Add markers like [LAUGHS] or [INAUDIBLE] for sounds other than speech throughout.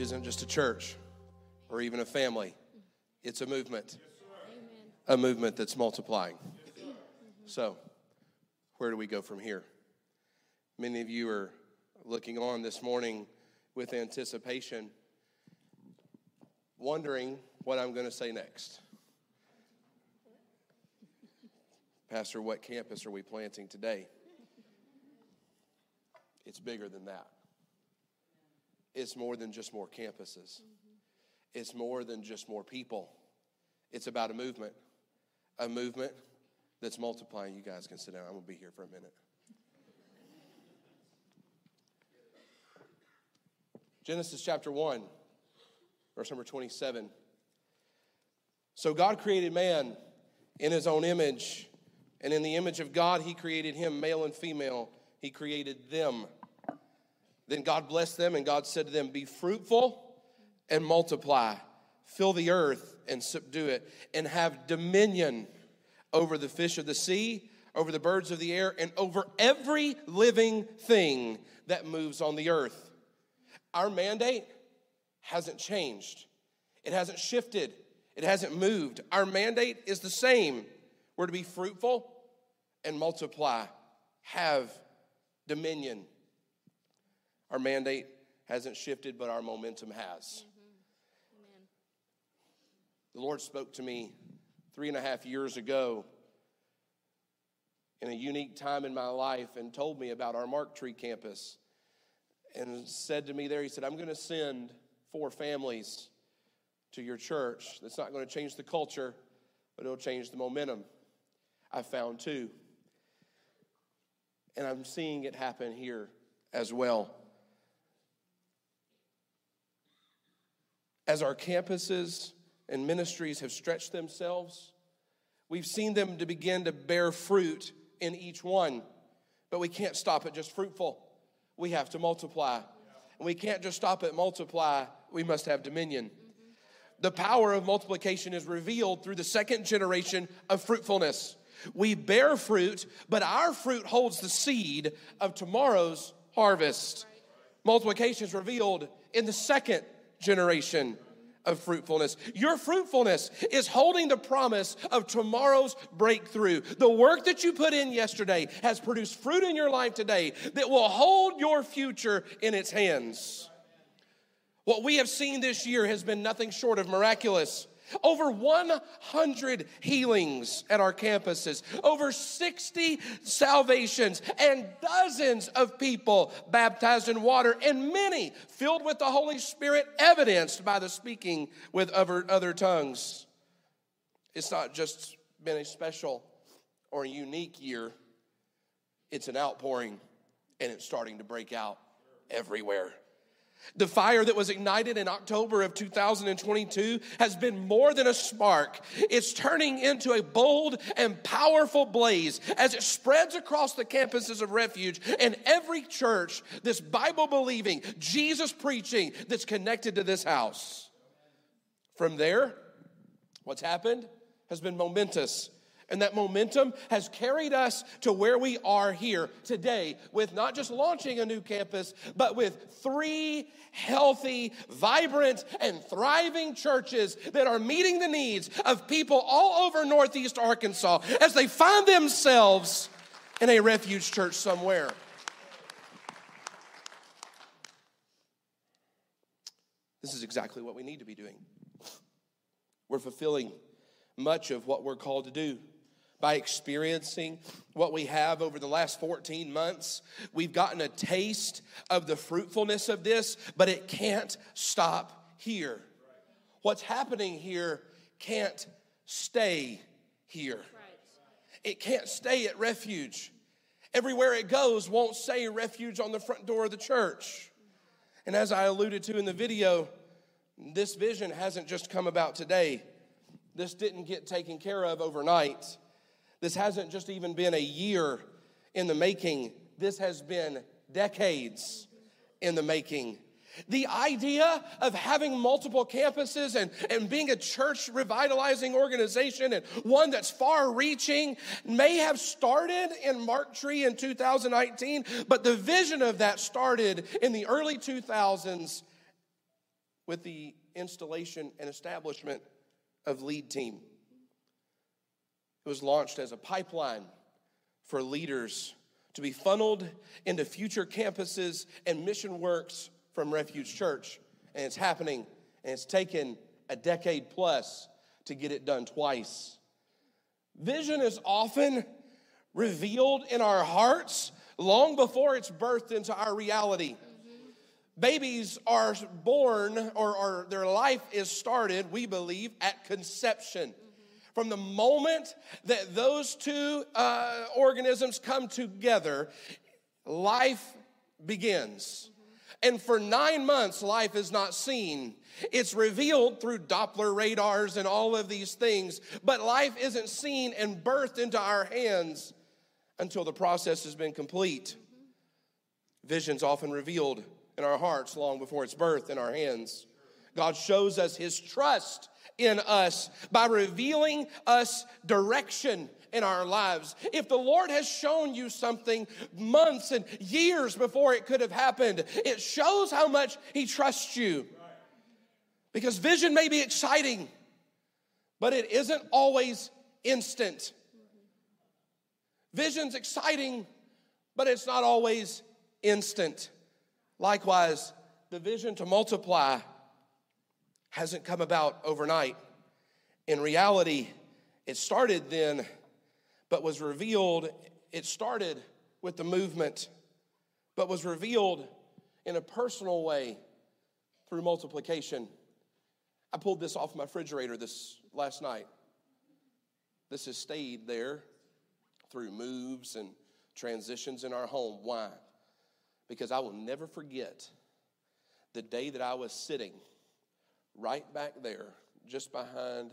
Isn't just a church or even a family, it's a movement. A movement that's multiplying. So, where do we go from here? Many of you are looking on this morning with anticipation, wondering what I'm going to say next. Pastor, what campus are we planting today? It's bigger than that. It's more than just more campuses, it's more than just more people. It's about a movement, a movement that's multiplying. You guys can sit down. I'm going to be here for a minute. Genesis chapter 1, verse number 27. So God created man in his own image, and in the image of God, he created him, male and female, he created them. Then God blessed them, and God said to them, Be fruitful and multiply, fill the earth and subdue it, and have dominion over the fish of the sea, over the birds of the air, and over every living thing that moves on the earth. Our mandate hasn't changed, it hasn't shifted, it hasn't moved. Our mandate is the same. We're to be fruitful and multiply, have dominion. Our mandate hasn't shifted, but our momentum has. Mm-hmm. The Lord spoke to me three and a half years ago in a unique time in my life and told me about our Marked Tree campus and said to me there, He said, I'm going to send four families to your church. That's not going to change the culture, but it'll change the momentum. I found two. And I'm seeing it happen here as well. As our campuses and ministries have stretched themselves. We've seen them to begin to bear fruit in each one, but we can't stop at just fruitful. We have to multiply. And we can't just stop at multiply, we must have dominion. The power of multiplication is revealed through the second generation of fruitfulness. We bear fruit, but our fruit holds the seed of tomorrow's harvest. Multiplication is revealed in the second generation of fruitfulness. Your fruitfulness is holding the promise of tomorrow's breakthrough. The work that you put in yesterday has produced fruit in your life today that will hold your future in its hands. What we have seen this year has been nothing short of miraculous. Over 100 healings at our campuses, over 60 salvations, and dozens of people baptized in water, and many filled with the Holy Spirit, evidenced by the speaking with other, other tongues. It's not just been a special or a unique year, it's an outpouring, and it's starting to break out everywhere. The fire that was ignited in October of 2022 has been more than a spark. It's turning into a bold and powerful blaze as it spreads across the campuses of refuge and every church, this Bible believing, Jesus preaching that's connected to this house. From there, what's happened has been momentous. And that momentum has carried us to where we are here today with not just launching a new campus, but with three healthy, vibrant, and thriving churches that are meeting the needs of people all over Northeast Arkansas as they find themselves in a refuge church somewhere. This is exactly what we need to be doing. We're fulfilling much of what we're called to do by experiencing what we have over the last 14 months. We've gotten a taste of the fruitfulness of this, but it can't stop here. What's happening here can't stay here. It can't stay at refuge. Everywhere it goes won't say refuge on the front door of the church. And as I alluded to in the video, this vision hasn't just come about today. This didn't get taken care of overnight. This hasn't just even been a year in the making, this has been decades in the making. The idea of having multiple campuses and, and being a church revitalizing organization and one that's far reaching may have started in Marked Tree in 2019, but the vision of that started in the early 2000s with the installation and establishment of Lead Team. It was launched as a pipeline for leaders to be funneled into future campuses and mission works from Refuge Church. And it's happening, and it's taken a decade plus to get it done twice. Vision is often revealed in our hearts long before it's birthed into our reality. Babies are born or, or, their life is started, we believe, at conception. From the moment that those two uh, organisms come together, life begins. And for nine months, life is not seen. It's revealed through Doppler radars and all of these things, but life isn't seen and birthed into our hands until the process has been complete. Vision's often revealed in our hearts long before its birth in our hands. God shows us his trust in us by revealing us direction in our lives. If the Lord has shown you something months and years before it could have happened, it shows how much he trusts you. Because vision may be exciting, but it isn't always instant. Vision's exciting, but it's not always instant. Likewise, the vision to multiply hasn't come about overnight. In reality, it started then, but was revealed. It started with the movement, but was revealed in a personal way through multiplication. I pulled this off my refrigerator this last night. This has stayed there through moves and transitions in our home. Why? Because I will never forget the day that I was sitting right back there, just behind,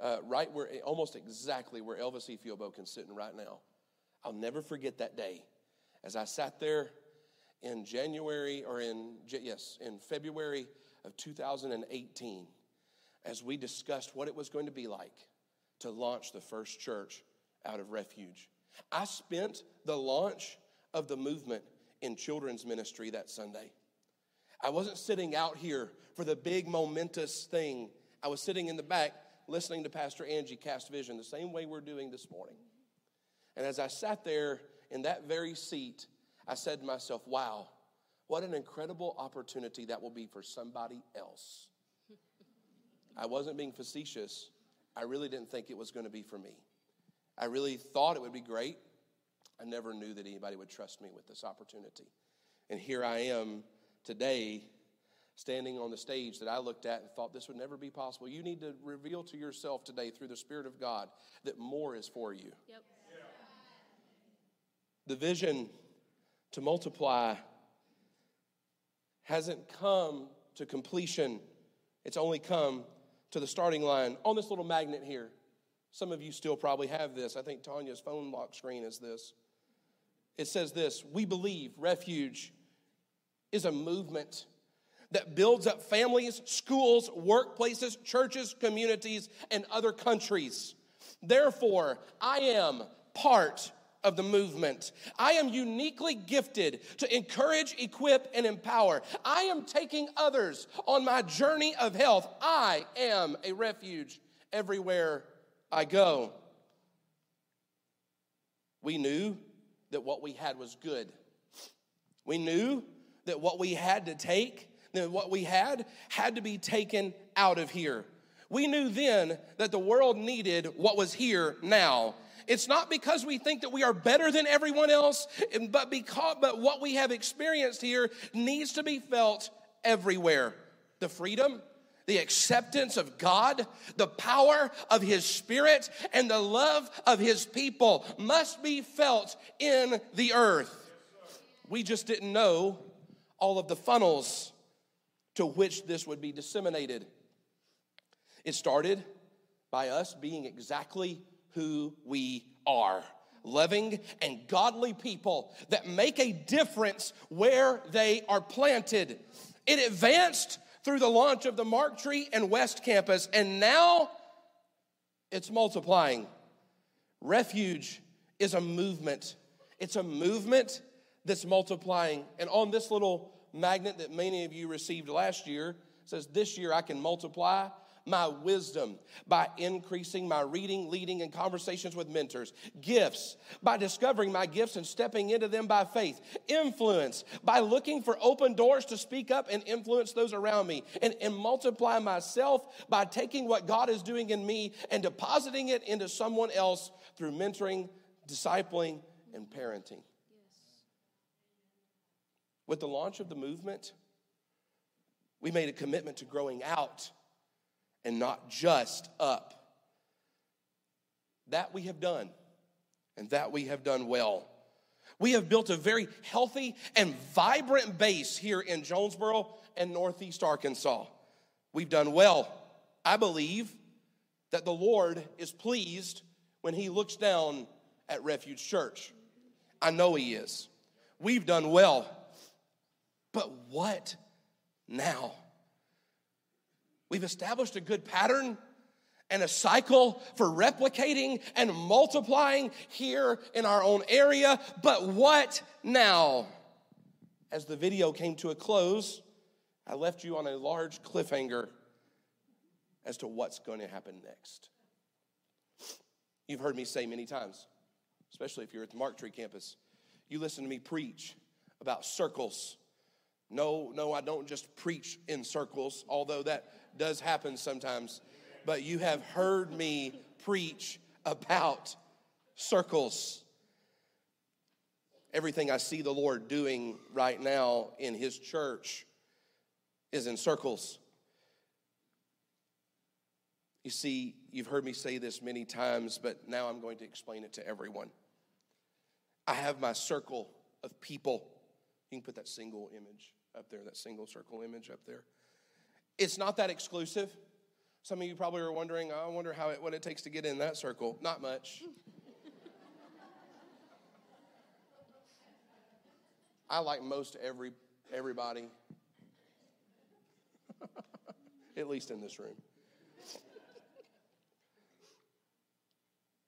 uh, right where, almost exactly where Elvis E. is sitting right now. I'll never forget that day as I sat there in January, or in, yes, in February of 2018, as we discussed what it was going to be like to launch the first church out of refuge. I spent the launch of the movement in children's ministry that Sunday. I wasn't sitting out here for the big momentous thing. I was sitting in the back listening to Pastor Angie cast vision the same way we're doing this morning. And as I sat there in that very seat, I said to myself, wow, what an incredible opportunity that will be for somebody else. I wasn't being facetious. I really didn't think it was going to be for me. I really thought it would be great. I never knew that anybody would trust me with this opportunity. And here I am today, standing on the stage that I looked at and thought this would never be possible. You need to reveal to yourself today through the Spirit of God that more is for you. Yep. The vision to multiply hasn't come to completion, it's only come to the starting line on this little magnet here. Some of you still probably have this. I think Tanya's phone lock screen is this. It says this We believe refuge is a movement that builds up families, schools, workplaces, churches, communities, and other countries. Therefore, I am part of the movement. I am uniquely gifted to encourage, equip, and empower. I am taking others on my journey of health. I am a refuge everywhere I go. We knew that what we had was good. We knew that what we had to take, that what we had, had to be taken out of here. We knew then that the world needed what was here now. It's not because we think that we are better than everyone else, but because but what we have experienced here needs to be felt everywhere. The freedom, the acceptance of God, the power of His Spirit, and the love of His people must be felt in the earth. We just didn't know all of the funnels to which this would be disseminated. It started by us being exactly who we are loving and godly people that make a difference where they are planted. It advanced through the launch of the Marked Tree and West Campus, and now it's multiplying. Refuge is a movement. It's a movement that's multiplying. And on this little magnet that many of you received last year, says, This year I can multiply my wisdom by increasing my reading, leading, and conversations with mentors, gifts by discovering my gifts and stepping into them by faith, influence by looking for open doors to speak up and influence those around me, and, and multiply myself by taking what God is doing in me and depositing it into someone else through mentoring, discipling, and parenting. With the launch of the movement, we made a commitment to growing out and not just up. That we have done, and that we have done well. We have built a very healthy and vibrant base here in Jonesboro and Northeast Arkansas. We've done well. I believe that the Lord is pleased when He looks down at Refuge Church. I know He is. We've done well. But what now? We've established a good pattern and a cycle for replicating and multiplying here in our own area. But what now? As the video came to a close, I left you on a large cliffhanger as to what's going to happen next. You've heard me say many times, especially if you're at the Marked Tree campus, you listen to me preach about circles. No, no, I don't just preach in circles, although that does happen sometimes. But you have heard me preach about circles. Everything I see the Lord doing right now in His church is in circles. You see, you've heard me say this many times, but now I'm going to explain it to everyone. I have my circle of people. You can put that single image up there, that single circle image up there. It's not that exclusive. Some of you probably are wondering, I wonder how it, what it takes to get in that circle. Not much. [LAUGHS] I like most every everybody. [LAUGHS] At least in this room.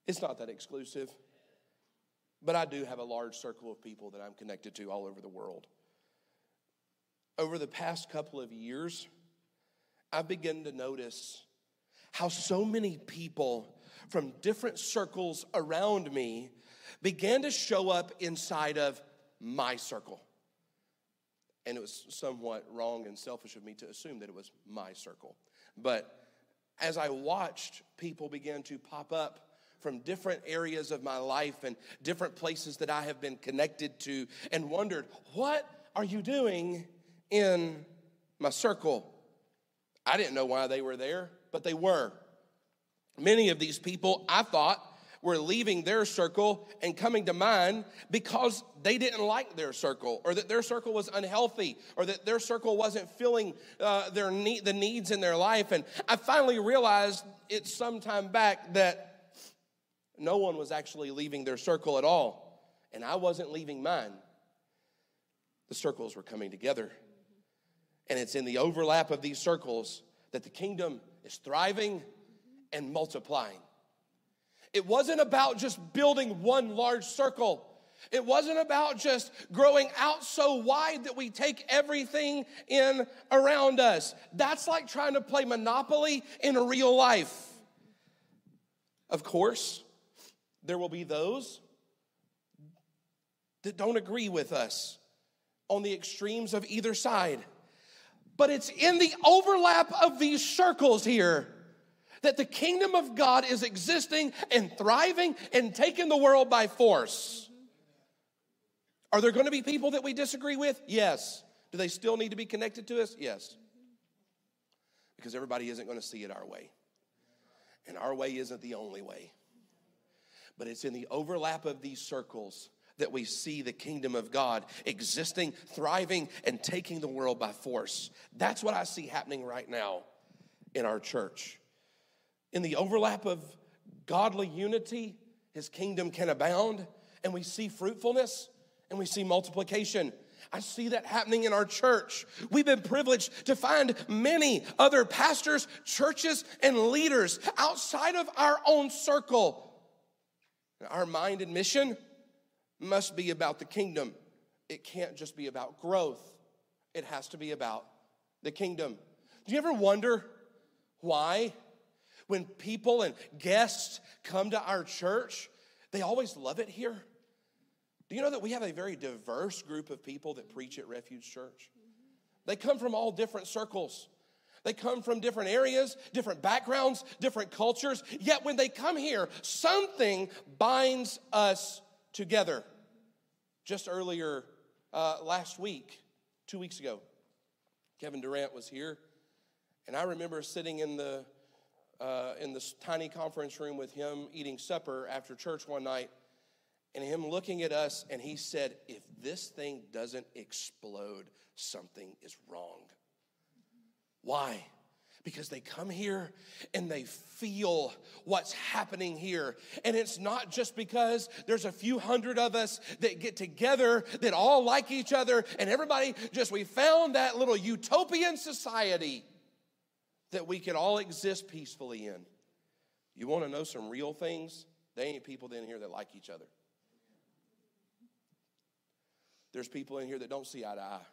It's not that exclusive. But I do have a large circle of people that I'm connected to all over the world. Over the past couple of years, I begin to notice how so many people from different circles around me began to show up inside of my circle. And it was somewhat wrong and selfish of me to assume that it was my circle. But as I watched people begin to pop up from different areas of my life and different places that I have been connected to, and wondered, what are you doing in my circle? I didn't know why they were there, but they were. Many of these people, I thought, were leaving their circle and coming to mine because they didn't like their circle or that their circle was unhealthy or that their circle wasn't filling uh, their need, the needs in their life. And I finally realized it some time back that no one was actually leaving their circle at all. And I wasn't leaving mine. The circles were coming together. And it's in the overlap of these circles that the kingdom is thriving and multiplying. It wasn't about just building one large circle. It wasn't about just growing out so wide that we take everything in around us. That's like trying to play Monopoly in real life. Of course, there will be those that don't agree with us on the extremes of either side. But it's in the overlap of these circles here that the kingdom of God is existing and thriving and taking the world by force. Are there going to be people that we disagree with? Yes. Do they still need to be connected to us? Yes. Because everybody isn't going to see it our way. And our way isn't the only way. But it's in the overlap of these circles that we see the kingdom of God existing, thriving, and taking the world by force. That's what I see happening right now in our church. In the overlap of godly unity, his kingdom can abound, and we see fruitfulness and we see multiplication. I see that happening in our church. We've been privileged to find many other pastors, churches, and leaders outside of our own circle. Our mind and mission must be about the kingdom. It can't just be about growth, it has to be about the kingdom. Do you ever wonder why, when people and guests come to our church, they always love it here? Do you know that we have a very diverse group of people that preach at Refuge Church? They come from all different circles. They come from different areas, different backgrounds, different cultures. Yet when they come here, something binds us together. Just earlier, uh, last week, two weeks ago, Kevin Durant was here, and I remember sitting in the uh, in this tiny conference room with him eating supper after church one night, and him looking at us, and he said, "If this thing doesn't explode, something is wrong." Why? Because they come here and they feel what's happening here. And it's not just because there's a few hundred of us that get together that all like each other and everybody just, we found that little utopian society that we can all exist peacefully in. You want to know some real things? They ain't people in here that like each other. There's people in here that don't see eye to eye.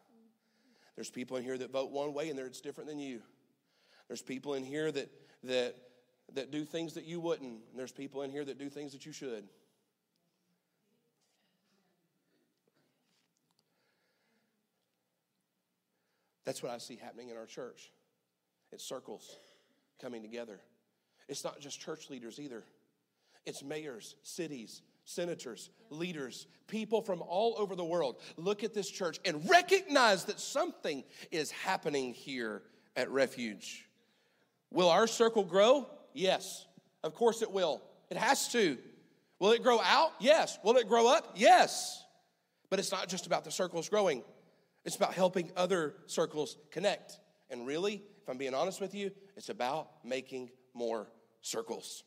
There's people in here that vote one way and it's different than you. There's people in here that that that do things that you wouldn't. And there's people in here that do things that you should. That's what I see happening in our church. It's circles coming together. It's not just church leaders either. It's mayors, cities, senators, leaders, people from all over the world look at this church and recognize that something is happening here at Refuge. Will our circle grow? Yes. Of course it will. It has to. Will it grow out? Yes. Will it grow up? Yes. But it's not just about the circles growing, it's about helping other circles connect. And really, if I'm being honest with you, it's about making more circles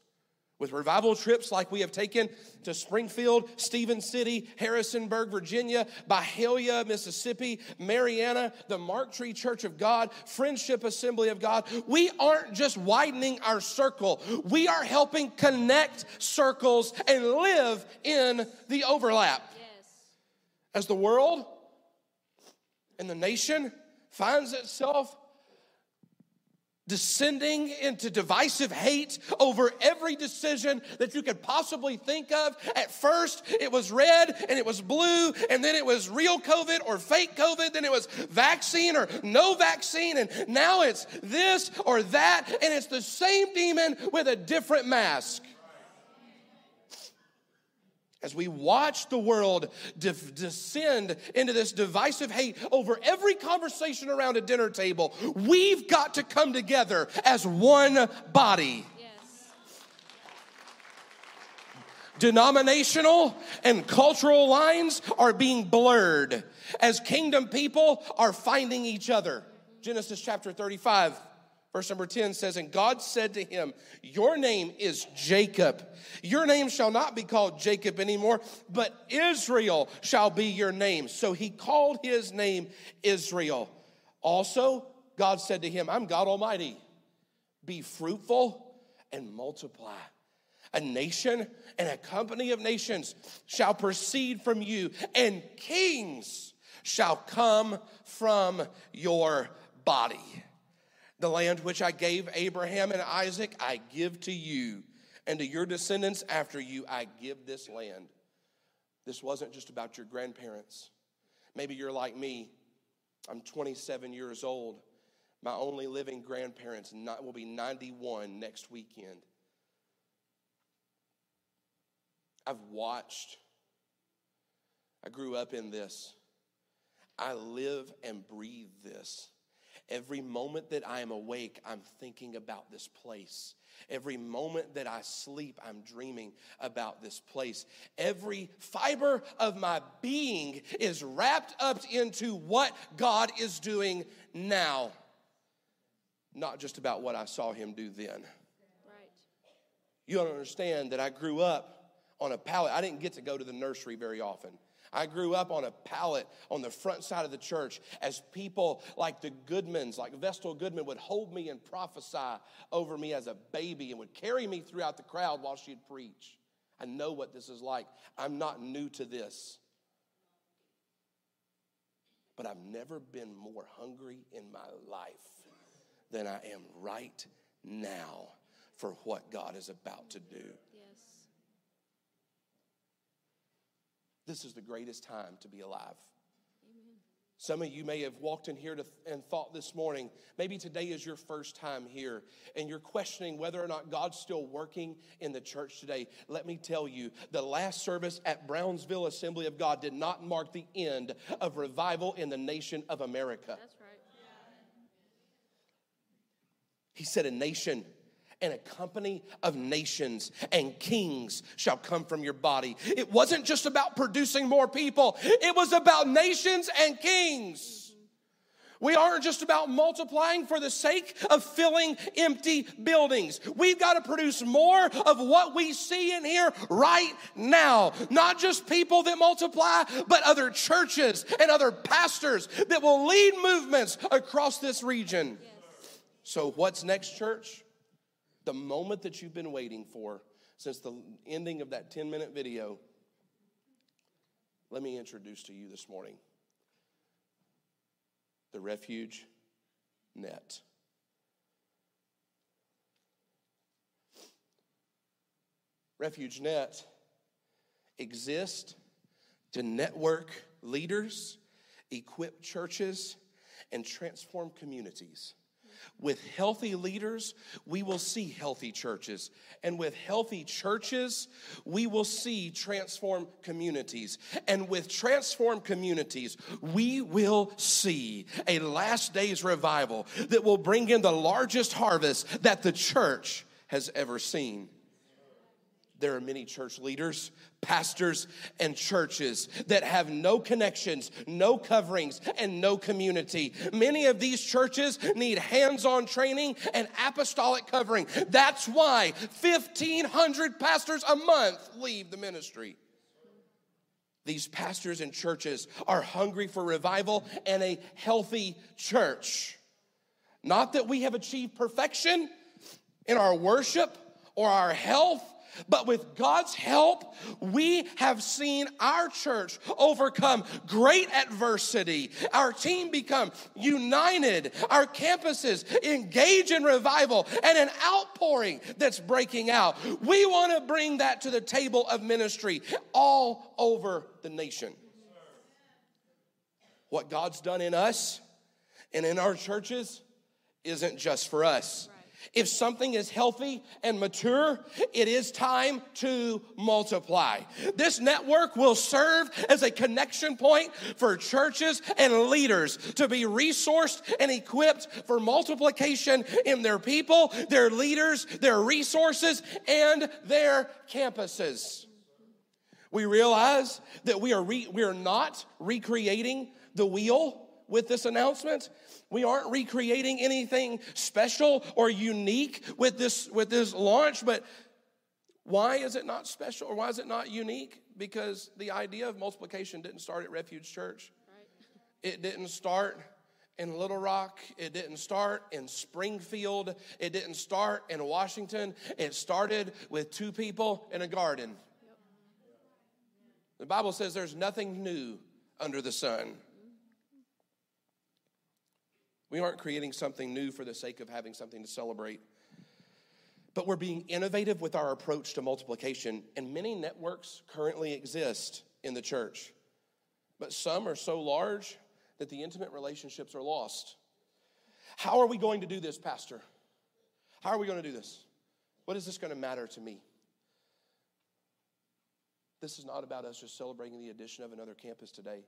with revival trips like we have taken to Springfield, Stephen City, Harrisonburg, Virginia, Byhalia, Mississippi, Marianna, the Marked Tree Church of God, Friendship Assembly of God, we aren't just widening our circle. We are helping connect circles and live in the overlap. Yes. As the world and the nation finds itself descending into divisive hate over every decision that you could possibly think of. At first, it was red and it was blue, and then it was real COVID or fake COVID, then it was vaccine or no vaccine, and now it's this or that, and it's the same demon with a different mask as we watch the world de- descend into this divisive hate over every conversation around a dinner table, we've got to come together as one body. Denominational and cultural lines are being blurred as kingdom people are finding each other. Genesis chapter 35 Verse number 10 says, And God said to him, Your name is Jacob. Your name shall not be called Jacob anymore, but Israel shall be your name. So he called his name Israel. Also, God said to him, I'm God Almighty. Be fruitful and multiply. A nation and a company of nations shall proceed from you, and kings shall come from your body. The land which I gave Abraham and Isaac, I give to you, and to your descendants after you, I give this land. This wasn't just about your grandparents. Maybe you're like me. I'm 27 years old. My only living grandparents will be 91 next weekend. I've watched, I grew up in this. I live and breathe this. Every moment that I am awake, I'm thinking about this place. Every moment that I sleep, I'm dreaming about this place. Every fiber of my being is wrapped up into what God is doing now, not just about what I saw Him do then. Right. You don't understand that I grew up on a pallet. I didn't get to go to the nursery very often. I grew up on a pallet on the front side of the church as people like the Goodmans, like Vestal Goodman, would hold me and prophesy over me as a baby and would carry me throughout the crowd while she'd preach. I know what this is like. I'm not new to this. But I've never been more hungry in my life than I am right now for what God is about to do. This is the greatest time to be alive. Some of you may have walked in here to, and thought this morning, maybe today is your first time here, and you're questioning whether or not God's still working in the church today. Let me tell you, the last service at Brownsville Assembly of God did not mark the end of revival in the nation of America. That's right. He said, A nation and a company of nations and kings shall come from your body. It wasn't just about producing more people, it was about nations and kings. We aren't just about multiplying for the sake of filling empty buildings. We've got to produce more of what we see in here right now. Not just people that multiply, but other churches and other pastors that will lead movements across this region. So, what's next, church? The moment that you've been waiting for since the ending of that 10 minute video. Let me introduce to you this morning the refuge net. Refuge Net exists to network leaders, equip churches, and transform communities. With healthy leaders, we will see healthy churches. And with healthy churches, we will see transformed communities. And with transformed communities, we will see a last days revival that will bring in the largest harvest that the church has ever seen. There are many church leaders, pastors, and churches that have no connections, no coverings, and no community. Many of these churches need hands on training and apostolic covering. That's why 1,500 pastors a month leave the ministry. These pastors and churches are hungry for revival and a healthy church. Not that we have achieved perfection in our worship or our health but with God's help, we have seen our church overcome great adversity. Our team become united. Our campuses engage in revival and an outpouring that's breaking out. We want to bring that to the table of ministry all over the nation. What God's done in us and in our churches isn't just for us. If something is healthy and mature, it is time to multiply. This network will serve as a connection point for churches and leaders to be resourced and equipped for multiplication in their people, their leaders, their resources, and their campuses. We realize that we are, re- we are not recreating the wheel with this announcement. We aren't recreating anything special or unique with this with this launch, but why is it not special or why is it not unique? Because the idea of multiplication didn't start at Refuge Church. Right. It didn't start in Little Rock. It didn't start in Springfield. It didn't start in Washington. It started with two people in a garden. The Bible says there's nothing new under the sun. We aren't creating something new for the sake of having something to celebrate. But we're being innovative with our approach to multiplication, and many networks currently exist in the church. But some are so large that the intimate relationships are lost. How are we going to do this, Pastor? How are we going to do this? What is this going to matter to me? This is not about us just celebrating the addition of another campus today.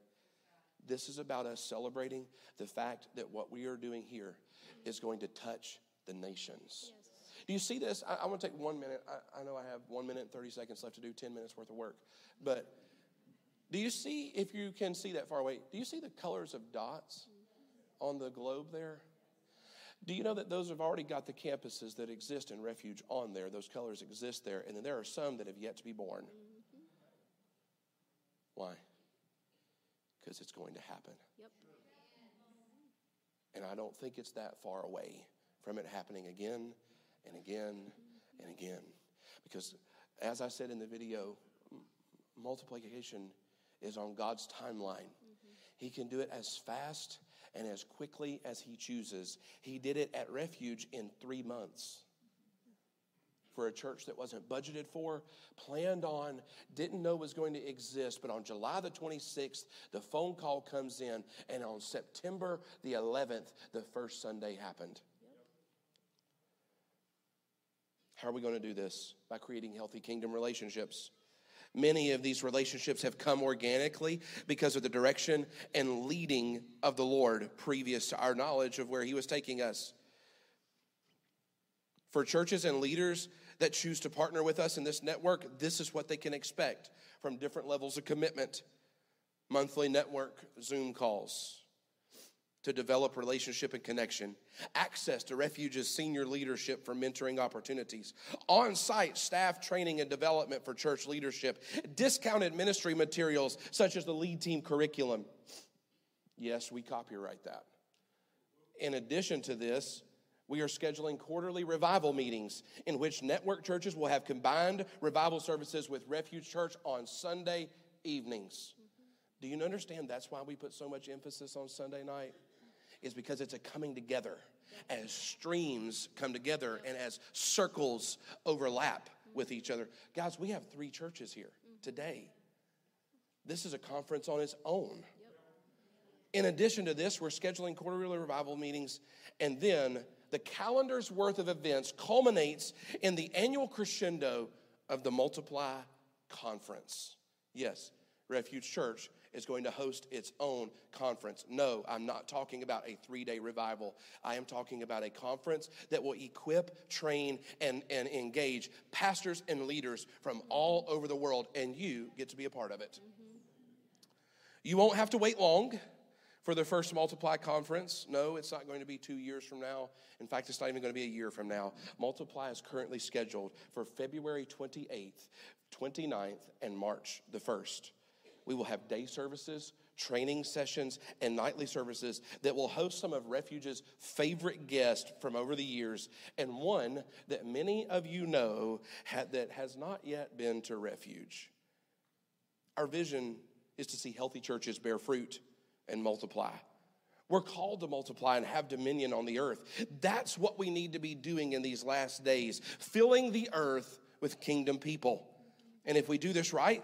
This is about us celebrating the fact that what we are doing here is going to touch the nations. Yes. Do you see this? I, I want to take one minute. I, I know I have one minute and 30 seconds left to do 10 minutes worth of work. But do you see, if you can see that far away, do you see the colors of dots on the globe there? Do you know that those have already got the campuses that exist in refuge on there? Those colors exist there, and then there are some that have yet to be born. Mm-hmm. Why? Because it's going to happen. Yep. And I don't think it's that far away from it happening again and again and again. Because as I said in the video, multiplication is on God's timeline. Mm-hmm. He can do it as fast And as quickly as He chooses, He did it at Refuge in three months for a church that wasn't budgeted for, planned on, didn't know was going to exist. But on July the 26th, the phone call comes in, and on September the 11th, the first Sunday happened. How are we going to do this? By creating healthy kingdom relationships. Many of these relationships have come organically because of the direction and leading of the Lord previous to our knowledge of where He was taking us. For churches and leaders that choose to partner with us in this network, this is what they can expect from different levels of commitment monthly network Zoom calls to develop relationship and connection, access to Refuge's senior leadership for mentoring opportunities, on site staff training and development for church leadership, discounted ministry materials such as the lead team curriculum. Yes, we copyright that. In addition to this, we are scheduling quarterly revival meetings in which network churches will have combined revival services with Refuge Church on Sunday evenings. Do you understand that's why we put so much emphasis on Sunday night? Is because it's a coming together as streams come together and as circles overlap with each other. Guys, we have three churches here today. This is a conference on its own. In addition to this, we're scheduling quarterly revival meetings and then the calendar's worth of events culminates in the annual crescendo of the Multiply Conference. Yes, Refuge Church is going to host its own conference. No, I'm not talking about a three day revival. I am talking about a conference that will equip, train, and, and engage pastors and leaders from all over the world, and you get to be a part of it. Mm-hmm. You won't have to wait long for the first Multiply conference. No, it's not going to be two years from now. In fact, it's not even going to be a year from now. Multiply is currently scheduled for February 28th, 29th, and March the 1st. We will have day services, training sessions, and nightly services that will host some of Refuge's favorite guests from over the years, and one that many of you know that has not yet been to Refuge. Our vision is to see healthy churches bear fruit and multiply. We're called to multiply and have dominion on the earth. That's what we need to be doing in these last days, filling the earth with kingdom people. And if we do this right,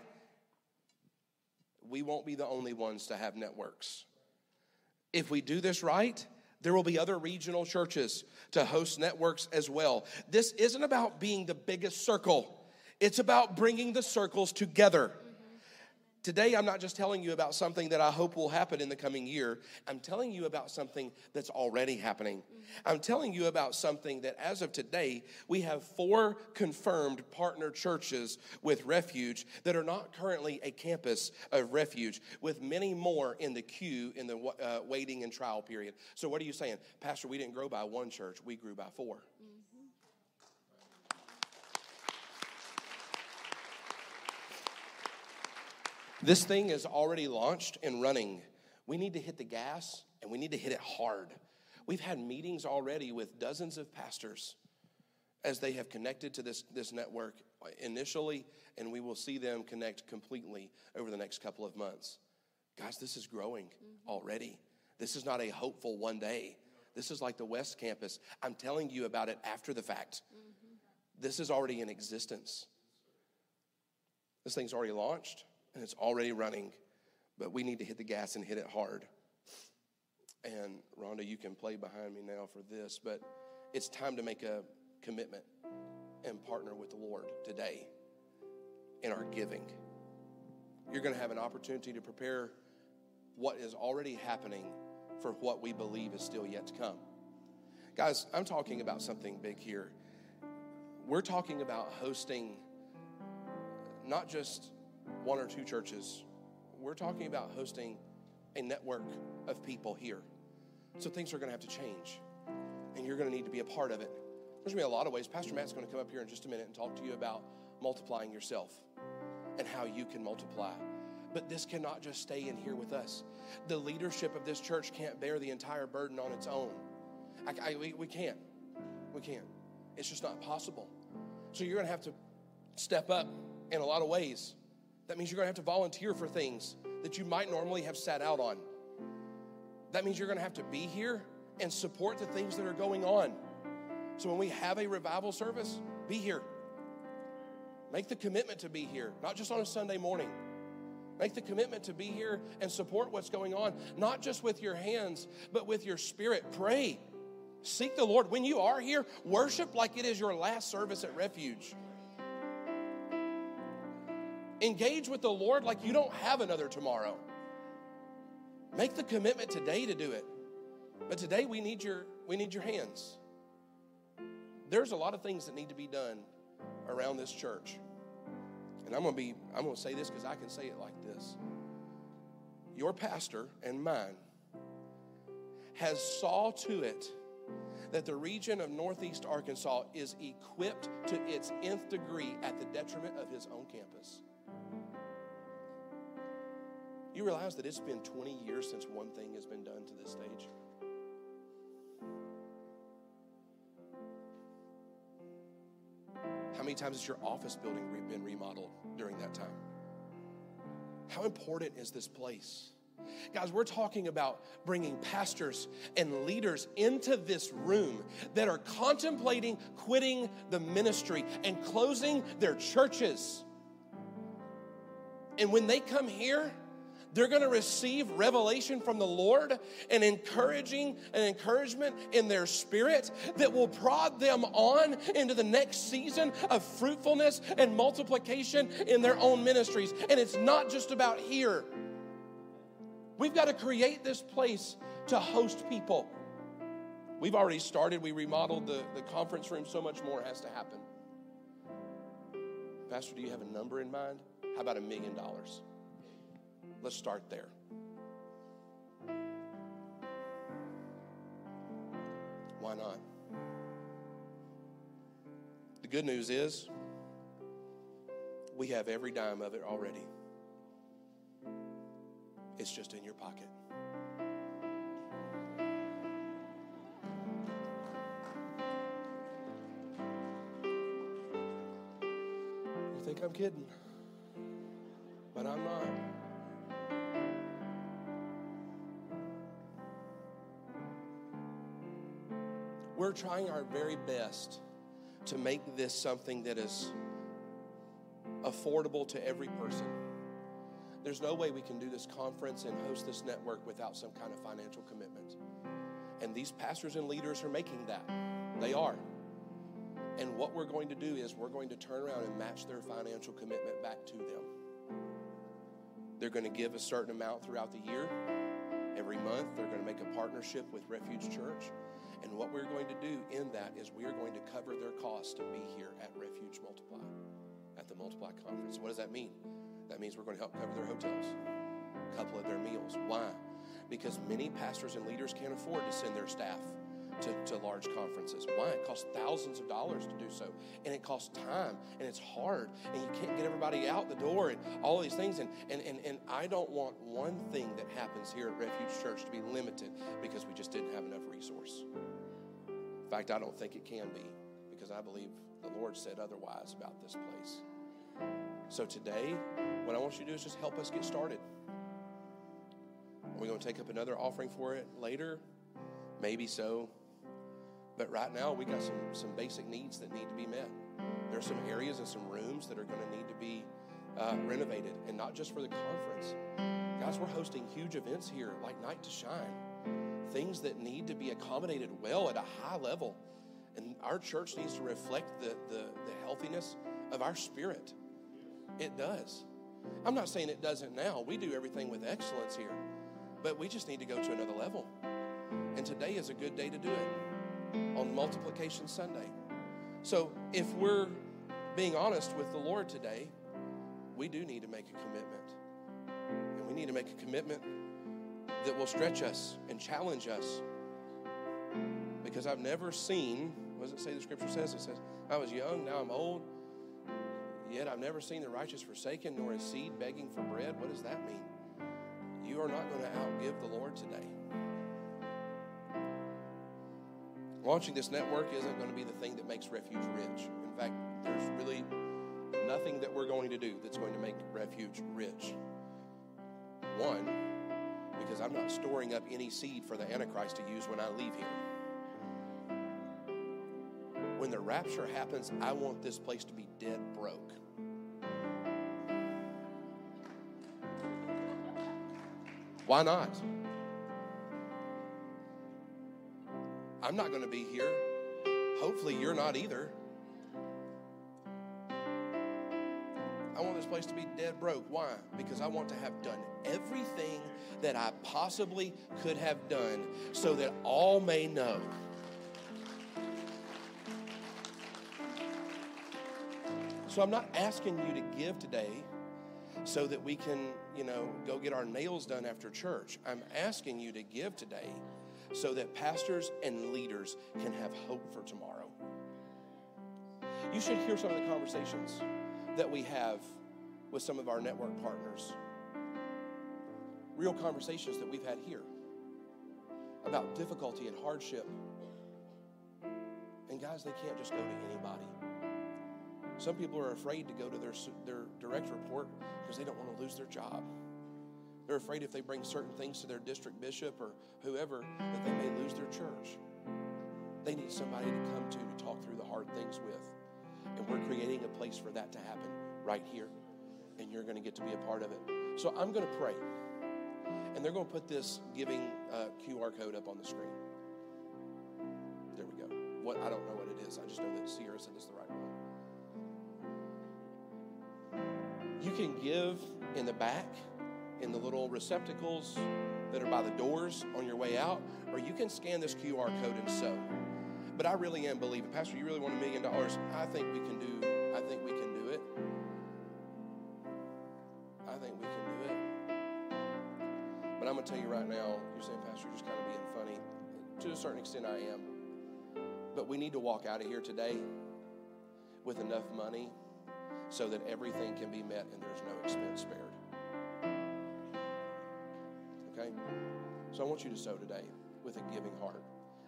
we won't be the only ones to have networks. If we do this right, there will be other regional churches to host networks as well. This isn't about being the biggest circle, it's about bringing the circles together. Today, I'm not just telling you about something that I hope will happen in the coming year. I'm telling you about something that's already happening. I'm telling you about something that, as of today, we have four confirmed partner churches with Refuge that are not currently a campus of Refuge, with many more in the queue in the uh, waiting and trial period. So, what are you saying? Pastor, we didn't grow by one church, we grew by 4 This thing is already launched and running. We need to hit the gas and we need to hit it hard. We've had meetings already with dozens of pastors as they have connected to this, this network initially, and we will see them connect completely over the next couple of months. Guys, this is growing mm-hmm. already. This is not a hopeful one day. This is like the West Campus. I'm telling you about it after the fact. Mm-hmm. This is already in existence. This thing's already launched and it's already running, but we need to hit the gas and hit it hard. And Rhonda, you can play behind me now for this, but it's time to make a commitment and partner with the Lord today in our giving. You're going to have an opportunity to prepare what is already happening for what we believe is still yet to come. Guys, I'm talking about something big here. We're talking about hosting not just one or two churches. We're talking about hosting a network of people here. So things are going to have to change, and you're going to need to be a part of it. There's going to be a lot of ways. Pastor Matt's going to come up here in just a minute and talk to you about multiplying yourself and how you can multiply. But this cannot just stay in here with us. The leadership of this church can't bear the entire burden on its own. I, I, we, we can't. We can't. It's just not possible. So you're going to have to step up in a lot of ways that means you're to have to volunteer for things that you might normally have sat out on. That means you're to have to be here and support the things that are going on. So when we have a revival service, be here. Make the commitment to be here, not just on a Sunday morning. Make the commitment to be here and support what's going on, not just with your hands, but with your spirit. Pray. Seek the Lord. When you are here, worship like it is your last service at Refuge. Engage with the Lord like you don't have another tomorrow. Make the commitment today to do it. But today we need your we need your hands. There's a lot of things that need to be done around this church. And I'm going to be I'm going to say this cuz I can say it like this. Your pastor and mine has saw to it that the region of Northeast Arkansas is equipped to its nth degree at the detriment of his own campus. You realize that it's been 20 years since one thing has been done to this stage? How many times has your office building been remodeled during that time? How important is this place? Guys, we're talking about bringing pastors and leaders into this room that are contemplating quitting the ministry and closing their churches. And when they come here, they're going to receive revelation from the Lord and encouraging and encouragement in their spirit that will prod them on into the next season of fruitfulness and multiplication in their own ministries. And it's not just about here. We've got to create this place to host people. We've already started, we remodeled the, the conference room, so much more has to happen. Pastor, do you have a number in mind? How about a million dollars? Let's start there. Why not? The good news is we have every dime of it already. It's just in your pocket. You think I'm kidding? But I'm not. We're trying our very best to make this something that is affordable to every person. There's no way we can do this conference and host this network without some kind of financial commitment. And these pastors and leaders are making that. They are. And what we're going to do is we're going to turn around and match their financial commitment back to them. They're going to give a certain amount throughout the year. Every month, they're going to make a partnership with Refuge Church. And what we're going to do in that is we are going to cover their costs to be here at Refuge Multiply, at the Multiply Conference. What does that mean? That means we're going to help cover their hotels, a couple of their meals. Why? Because many pastors and leaders can't afford to send their staff to, to large conferences. Why? It costs thousands of dollars to do so. And it costs time and it's hard and you can't get everybody out the door and all these things. And, and, and, and I don't want one thing that happens here at Refuge Church to be limited because we just didn't have enough resource. In fact, I don't think it can be because I believe the Lord said otherwise about this place. So today, what I want you to do is just help us get started. Are we going to take up another offering for it later? Maybe so. But right now, we got some, some basic needs that need to be met. There are some areas and some rooms that are going to need to be uh, renovated, and not just for the conference. Guys, we're hosting huge events here like Night to Shine, things that need to be accommodated well at a high level. And our church needs to reflect the, the, the healthiness of our spirit. It does. I'm not saying it doesn't now. We do everything with excellence here, but we just need to go to another level. And today is a good day to do it on Multiplication Sunday. So if we're being honest with the Lord today, we do need to make a commitment. And we need to make a commitment that will stretch us and challenge us. Because I've never seen, what does it say the scripture says? It says, I was young, now I'm old. Yet I've never seen the righteous forsaken, nor his seed begging for bread. What does that mean? You are not going to outgive the Lord today. Launching this network isn't going to be the thing that makes Refuge rich. In fact, there's really nothing that we're going to do that's going to make Refuge rich. One, because I'm not storing up any seed for the Antichrist to use when I leave here. When the rapture happens, I want this place to be dead broke. Why not? I'm not going to be here. Hopefully, you're not either. I want this place to be dead broke. Why? Because I want to have done everything that I possibly could have done so that all may know. So I'm not asking you to give today so that we can, you know, go get our nails done after church. I'm asking you to give today so that pastors and leaders can have hope for tomorrow. You should hear some of the conversations that we have with some of our network partners. Real conversations that we've had here about difficulty and hardship. And guys, they can't just go to anybody. Some people are afraid to go to their, their direct report because they don't want to lose their job. They're afraid if they bring certain things to their district bishop or whoever that they may lose their church. They need somebody to come to to talk through the hard things with. And we're creating a place for that to happen right here. And you're going to get to be a part of it. So I'm going to pray. And they're going to put this giving uh, QR code up on the screen. There we go. What I don't know what it is. I just know that Sierra said it's the right one. You can give in the back, in the little receptacles that are by the doors on your way out, or you can scan this QR code and sow. But I really am believing, Pastor, you really want a million dollars? I think we can do. I think we can do it. I think we can do it. But I'm gonna tell you right now, you're saying, Pastor, you're just kind of being funny. To a certain extent, I am. But we need to walk out of here today with enough money so that everything can be met and there's no expense spared. So I want you to sow today with a giving heart.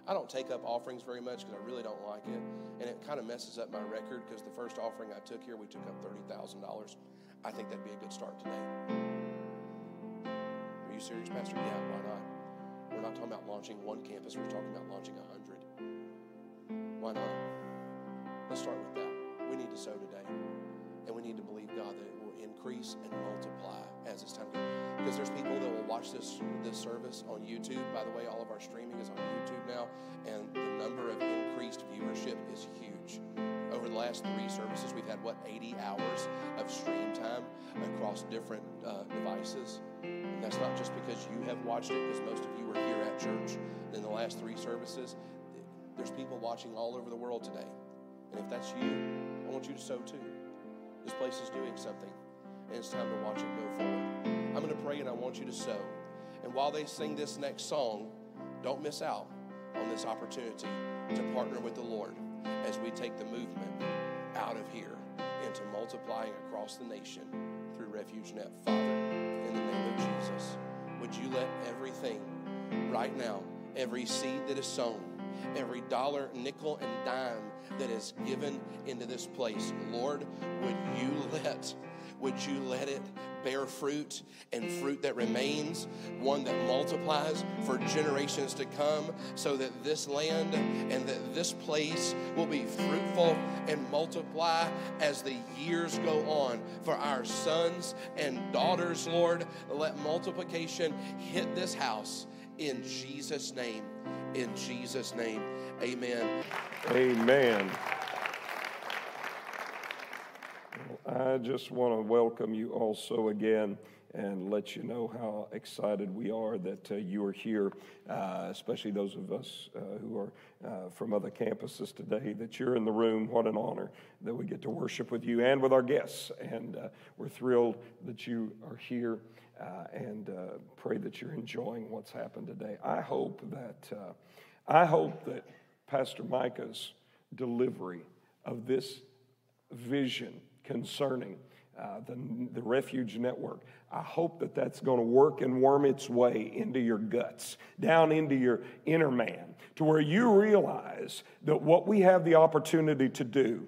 I don't take up offerings very much because I really don't like it. And it kind of messes up my record because the first offering I took here, we took up $30,000. I think that'd be a good start today. Are you serious, Pastor? Yeah, why not? We're not talking about launching one campus, we're talking about launching a hundred. Why not? Let's start with that. We need to sow today. And we need to believe, God, that increase and multiply as it's time to Because there's people that will watch this, this service on YouTube. By the way, all of our streaming is on YouTube now, and the number of increased viewership is huge. Over the last three services, we've had, what, 80 hours of stream time across different uh, devices. And that's not just because you have watched it, because most of you were here at church. In the last three services, there's people watching all over the world today. And if that's you, I want you to sow too. This place is doing something, and it's time to watch it go forward. I'm going to pray, and I want you to sow. And while they sing this next song, don't miss out on this opportunity to partner with the Lord as we take the movement out of here into multiplying across the nation through RefugeNet. Father, in the name of Jesus, would you let everything right now, every seed that is sown, every dollar, nickel, and dime that is given into this place. Lord, would you [LAUGHS] let would you let it bear fruit and fruit that remains, one that multiplies for generations to come, so that this land and that this place will be fruitful and multiply as the years go on for our sons and daughters, Lord. Let multiplication hit this house in Jesus' name. In Jesus' name, amen. Amen. I just want to welcome you also again and let you know how excited we are that uh, you are here, uh, especially those of us uh, who are uh, from other campuses today, that you're in the room. What an honor that we get to worship with you and with our guests. And uh, we're thrilled that you are here uh, and pray that you're enjoying what's happened today. I hope that, I hope that Pastor Micah's delivery of this vision concerning uh, the, the refuge network. I hope that that's going to work and worm its way into your guts, down into your inner man, to where you realize that what we have the opportunity to do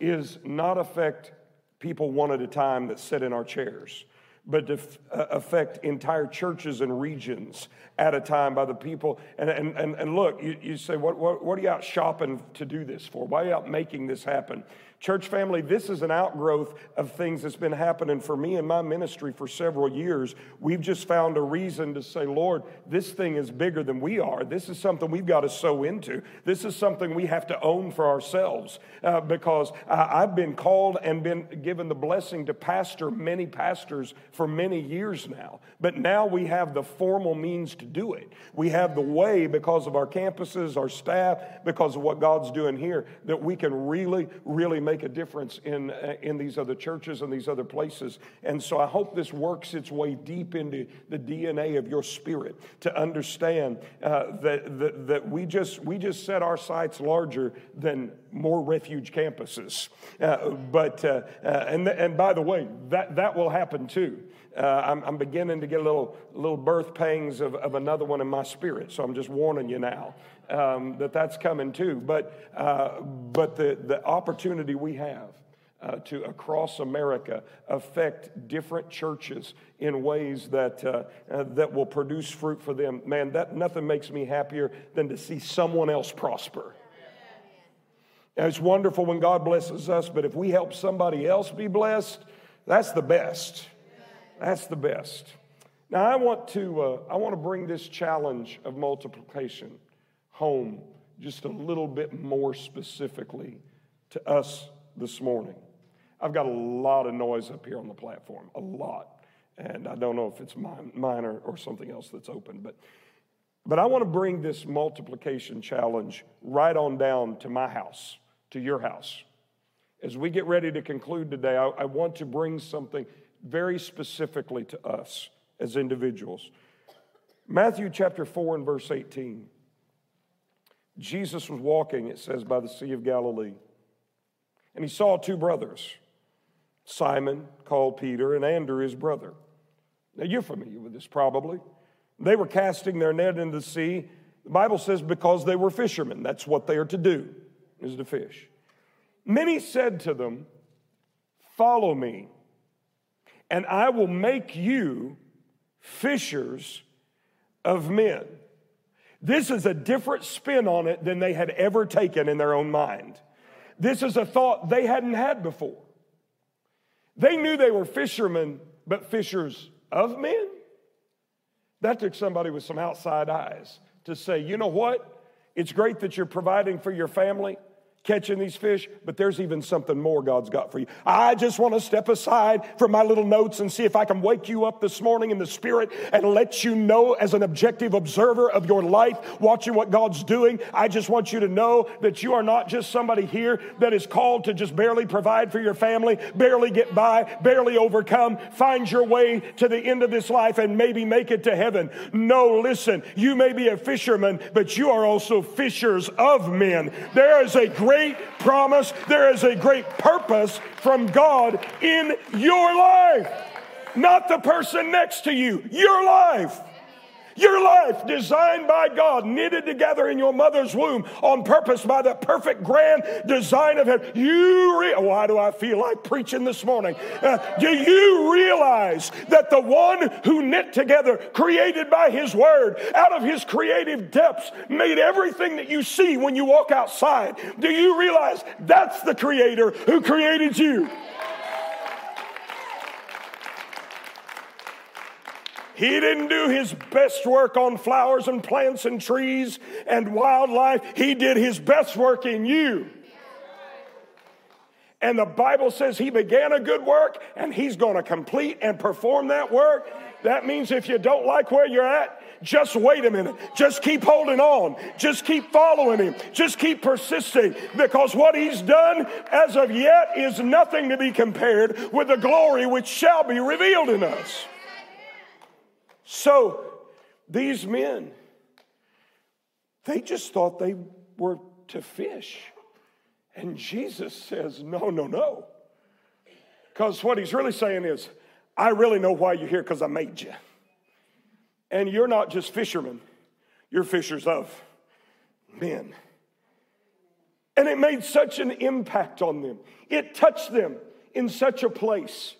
is not affect people one at a time that sit in our chairs, but to uh, affect entire churches and regions at a time by the people. And, and, and, and look, you, you say, what, what, what are you out shopping to do this for? Why are you out making this happen? Church family, this is an outgrowth of things that's been happening for me and my ministry for several years. We've just found a reason to say, Lord, this thing is bigger than we are. This is something we've got to sow into. This is something we have to own for ourselves uh, because uh, I've been called and been given the blessing to pastor many pastors for many years now. But now we have the formal means to do it. We have the way because of our campuses, our staff, because of what God's doing here, that we can really, really make a difference in, uh, in these other churches and these other places. And so I hope this works its way deep into the DNA of your spirit to understand uh, that, that, that, we, just, we just set our sights larger than more refuge campuses. Uh, but, uh, uh, and, and by the way, that, that will happen too. Uh, I'm, I'm, beginning to get a little, little birth pangs of, of another one in my spirit, so I'm just warning you now um, that that's coming too. But, uh, but the, the opportunity we have uh, to across America affect different churches in ways that, uh, uh, that will produce fruit for them. Man, that nothing makes me happier than to see someone else prosper. Now, it's wonderful when God blesses us, but if we help somebody else be blessed, that's the best. That's the best. Now, I want to, uh, I want to bring this challenge of multiplication home just a little bit more specifically to us this morning. I've got a lot of noise up here on the platform, a lot. And I don't know if it's mine, or, or something else that's open, but, but I want to bring this multiplication challenge right on down to my house, to your house. As we get ready to conclude today, I, I want to bring something very specifically to us as individuals. Matthew chapter 4 and verse 18. Jesus was walking, it says, by the Sea of Galilee. And he saw two brothers, Simon, called Peter, and Andrew, his brother. Now, you're familiar with this probably. They were casting their net into the sea. The Bible says because they were fishermen. That's what they are to do, is to fish. Many said to them, Follow me, and I will make you fishers of men. This is a different spin on it than they had ever taken in their own mind. This is a thought they hadn't had before. They knew they were fishermen, but fishers of men? That took somebody with some outside eyes to say, you know what? It's great that you're providing for your family, catching these fish, but there's even something more God's got for you. I just want to step aside from my little notes and see if I can wake you up this morning in the spirit and let you know as an objective observer of your life, watching what God's doing. I just want you to know that you are not just somebody here that is called to just barely provide for your family, barely get by, barely overcome, find your way to the end of this life and maybe make it to heaven. No, listen, you may be a fisherman, but you are also fishers of men. There is a great great promise, there is a great purpose from God in your life. Not the person next to you, your life. Your life designed by God, knitted together in your mother's womb on purpose by the perfect grand design of heaven. You re- why do I feel like preaching this morning? Uh, do you realize that the one who knit together, created by his word, out of his creative depths, made everything that you see when you walk outside? Do you realize that's the creator who created you? He didn't do his best work on flowers and plants and trees and wildlife. He did his best work in you. And the Bible says he began a good work and he's going to complete and perform that work. That means if you don't like where you're at, just wait a minute. Just keep holding on. Just keep following him. Just keep persisting because what he's done as of yet is nothing to be compared with the glory which shall be revealed in us. So these men, they just thought they were to fish. And Jesus says, No, no, no. Because what he's really saying is, I really know why you're here because I made you. And you're not just fishermen, you're fishers of men. And it made such an impact on them. It touched them in such a place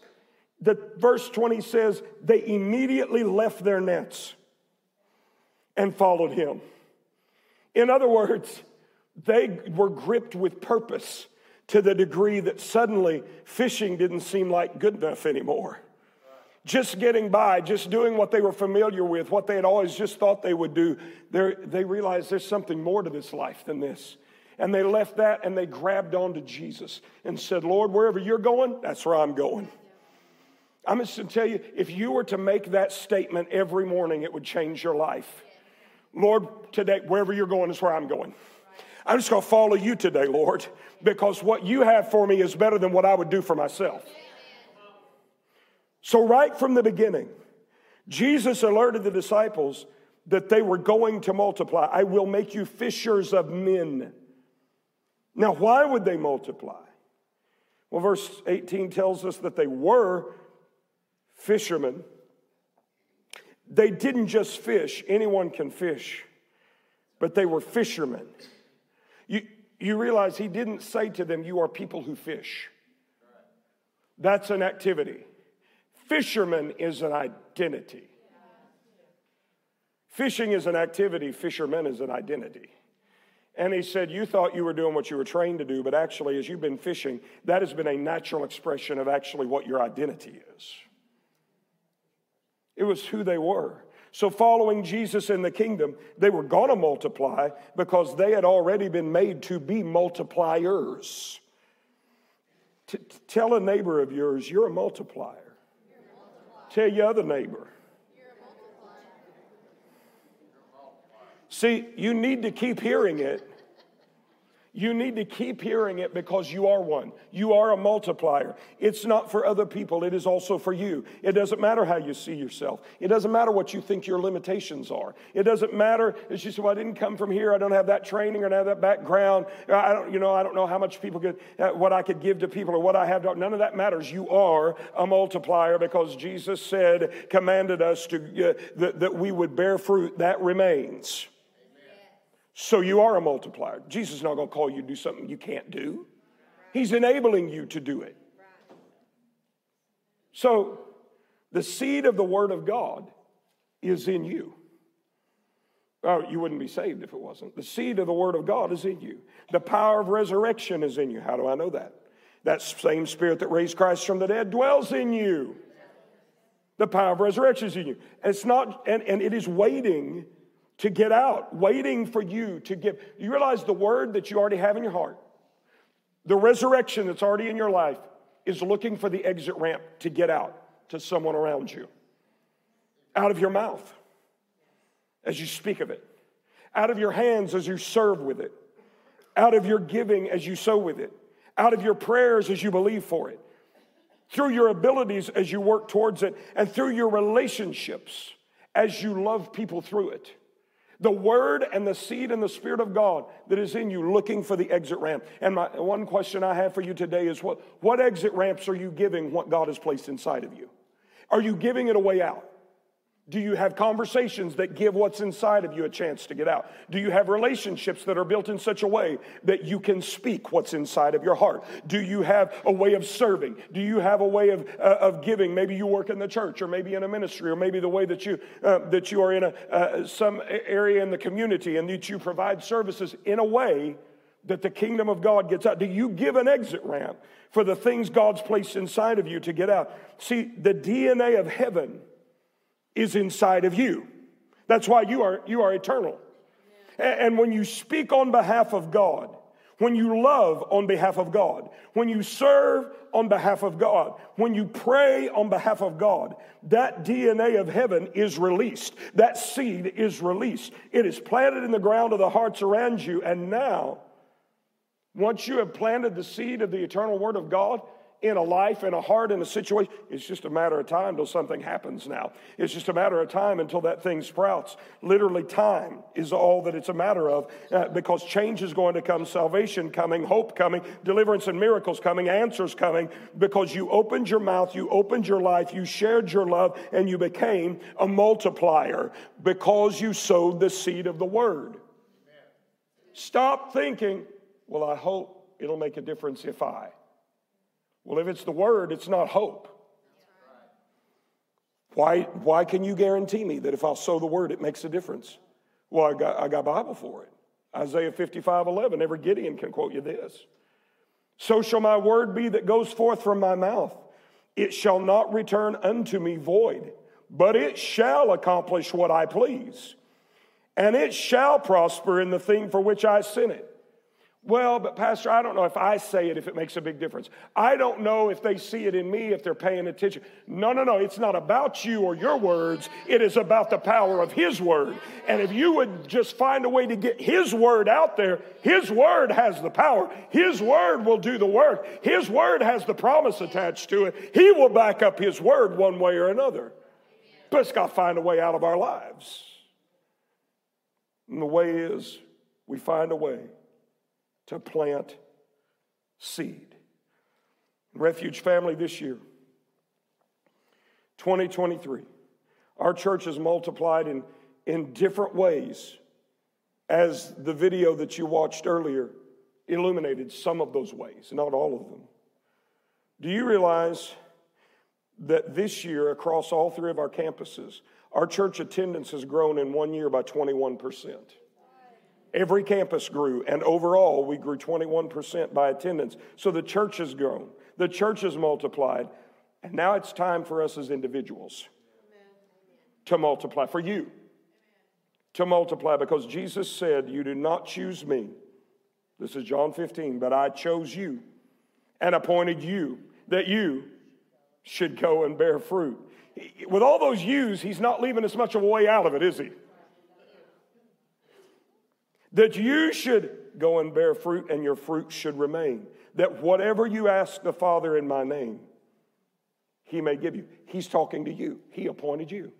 The verse 20 says, they immediately left their nets and followed him. In other words, they were gripped with purpose to the degree that suddenly fishing didn't seem like good enough anymore. Just getting by, just doing what they were familiar with, what they had always just thought they would do, they realized there's something more to this life than this. And they left that and they grabbed onto Jesus and said, Lord, wherever you're going, that's where I'm going. I'm just going to tell you, if you were to make that statement every morning, it would change your life. Lord, today, wherever you're going is where I'm going. I'm just going to follow you today, Lord, because what you have for me is better than what I would do for myself. So, right from the beginning, Jesus alerted the disciples that they were going to multiply. I will make you fishers of men. Now, why would they multiply? Well, verse 18 tells us that they were fishermen. They didn't just fish, anyone can fish, but they were fishermen. You, you realize he didn't say to them, You are people who fish. That's an activity. Fisherman is an identity. Fishing is an activity, fisherman is an identity. And he said, You thought you were doing what you were trained to do, but actually, as you've been fishing, that has been a natural expression of actually what your identity is. It was who they were. So, following Jesus in the kingdom, they were going to multiply because they had already been made to be multipliers. T- tell a neighbor of yours, you're a multiplier. You're a multiplier. Tell your other neighbor. See, you need to keep hearing it you need to keep hearing it because you are one. You are a multiplier. It's not for other people, it is also for you. It doesn't matter how you see yourself. It doesn't matter what you think your limitations are. It doesn't matter as you say, well, I didn't come from here. I don't have that training or have that background. I don't, you know, I don't know how much people could, uh, what I could give to people or what I have. To, none of that matters. You are a multiplier because Jesus said, commanded us to, uh, that, that we would bear fruit. That remains. So you are a multiplier. Jesus is not going to call you to do something you can't do, He's enabling you to do it. So the seed of the Word of God is in you. Oh, you wouldn't be saved if it wasn't. The seed of the Word of God is in you. The power of resurrection is in you. How do I know that? That same Spirit that raised Christ from the dead dwells in you. The power of resurrection is in you. It's not, and, and it is waiting to get out, waiting for you to give. You realize the word that you already have in your heart, the resurrection that's already in your life, is looking for the exit ramp to get out to someone around you. Out of your mouth as you speak of it, out of your hands as you serve with it, out of your giving as you sow with it, out of your prayers as you believe for it, through your abilities as you work towards it, and through your relationships as you love people through it. The word and the seed and the spirit of God that is in you looking for the exit ramp. And my one question I have for you today is what, what exit ramps are you giving what God has placed inside of you? Are you giving it a way out? Do you have conversations that give what's inside of you a chance to get out? Do you have relationships that are built in such a way that you can speak what's inside of your heart? Do you have a way of serving? Do you have a way of, uh, of giving? Maybe you work in the church or maybe in a ministry or maybe the way that you, uh, that you are in a, uh, some area in the community and that you provide services in a way that the kingdom of God gets out. Do you give an exit ramp for the things God's placed inside of you to get out? See, the DNA of heaven is inside of you. That's why you are, you are eternal. And when you speak on behalf of God, when you love on behalf of God, when you serve on behalf of God, when you pray on behalf of God, that DNA of heaven is released. That seed is released. It is planted in the ground of the hearts around you. And now, once you have planted the seed of the eternal Word of God, in a life, in a heart, in a situation. It's just a matter of time until something happens now. It's just a matter of time until that thing sprouts. Literally, time is all that it's a matter of uh, because change is going to come, salvation coming, hope coming, deliverance and miracles coming, answers coming because you opened your mouth, you opened your life, you shared your love, and you became a multiplier because you sowed the seed of the word. Stop thinking, well, I hope it'll make a difference if I. Well, if it's the word, it's not hope. Why, why can you guarantee me that if I'll sow the word, it makes a difference? Well, I got, I got Bible for it. Isaiah 55 11, every Gideon can quote you this. So shall my word be that goes forth from my mouth. It shall not return unto me void, but it shall accomplish what I please, and it shall prosper in the thing for which I sent it. Well, but Pastor, I don't know if I say it, if it makes a big difference. I don't know if they see it in me, if they're paying attention. No, no, no. It's not about you or your words. It is about the power of His word. And if you would just find a way to get His word out there, His word has the power. His word will do the work. His word has the promise attached to it. He will back up His word one way or another. But it's got to find a way out of our lives. And the way is we find a way to plant seed. Refuge family this year, 2023, our church has multiplied in, in different ways as the video that you watched earlier illuminated some of those ways, not all of them. Do you realize that this year, across all three of our campuses, our church attendance has grown in one year by 21 percent? Every campus grew, and overall, we grew 21% by attendance. So the church has grown, the church has multiplied, and now it's time for us as individuals Amen. to multiply, for you to multiply, because Jesus said, You do not choose me. This is John 15, but I chose you and appointed you that you should go and bear fruit. With all those yous, he's not leaving us much of a way out of it, is he? That you should go and bear fruit and your fruit should remain. That whatever you ask the Father in my name, he may give you. He's talking to you. He appointed you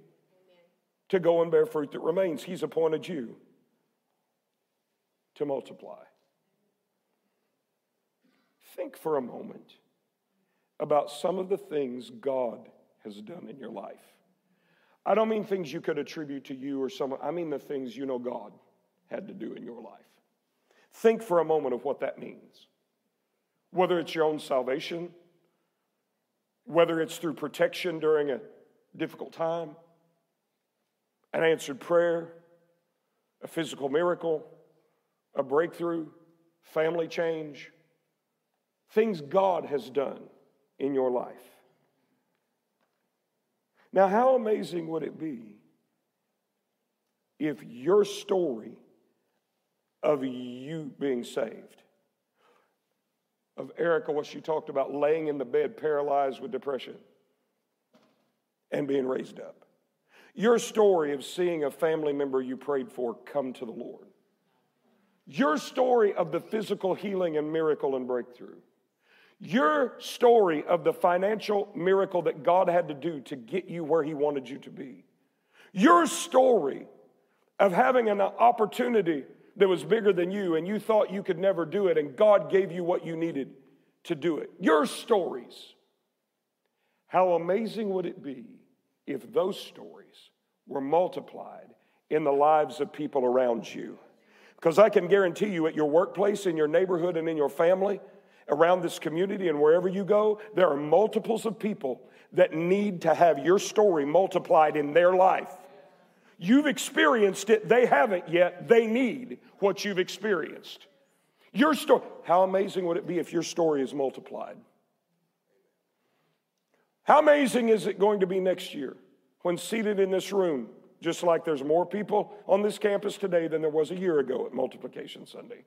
to go and bear fruit that remains. He's appointed you to multiply. Think for a moment about some of the things God has done in your life. I don't mean things you could attribute to you or someone, I mean the things you know God had to do in your life. Think for a moment of what that means. Whether it's your own salvation, whether it's through protection during a difficult time, an answered prayer, a physical miracle, a breakthrough, family change, things God has done in your life. Now, how amazing would it be if your story of you being saved. Of Erica, what she talked about laying in the bed paralyzed with depression and being raised up. Your story of seeing a family member you prayed for come to the Lord. Your story of the physical healing and miracle and breakthrough. Your story of the financial miracle that God had to do to get you where He wanted you to be. Your story of having an opportunity that was bigger than you and you thought you could never do it, and God gave you what you needed to do it. Your stories. How amazing would it be if those stories were multiplied in the lives of people around you? Because I can guarantee you at your workplace, in your neighborhood, and in your family, around this community, and wherever you go, there are multiples of people that need to have your story multiplied in their life. You've experienced it, they haven't yet. They need what you've experienced. Your story, how amazing would it be if your story is multiplied? How amazing is it going to be next year when seated in this room, just like there's more people on this campus today than there was a year ago at Multiplication Sunday?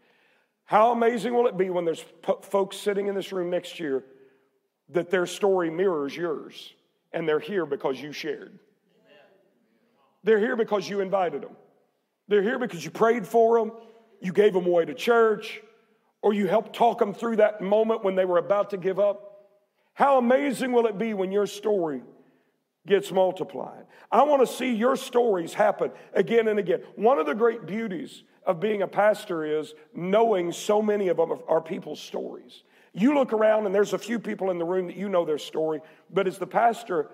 How amazing will it be when there's folks sitting in this room next year that their story mirrors yours and they're here because you shared? They're here because you invited them. They're here because you prayed for them, you gave them away to church, or you helped talk them through that moment when they were about to give up. How amazing will it be when your story gets multiplied? I want to see your stories happen again and again. One of the great beauties of being a pastor is knowing so many of them are people's stories. You look around and there's a few people in the room that you know their story, but as the pastor,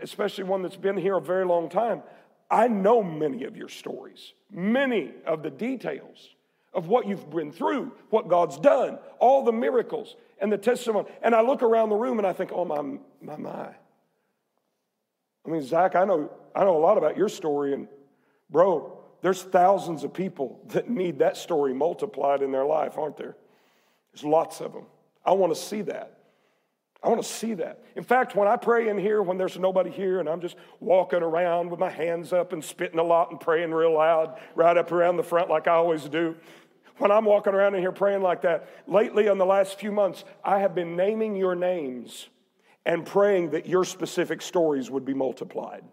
especially one that's been here a very long time, I know many of your stories, many of the details of what you've been through, what God's done, all the miracles and the testimony. And I look around the room and I think, oh, my, my, my. I mean, Zach, I know, I know a lot about your story, and bro, there's thousands of people that need that story multiplied in their life, aren't there? There's lots of them. I want to see that. I want to see that. In fact, when I pray in here, when there's nobody here and I'm just walking around with my hands up and spitting a lot and praying real loud right up around the front like I always do, when I'm walking around in here praying like that, lately in the last few months, I have been naming your names and praying that your specific stories would be multiplied.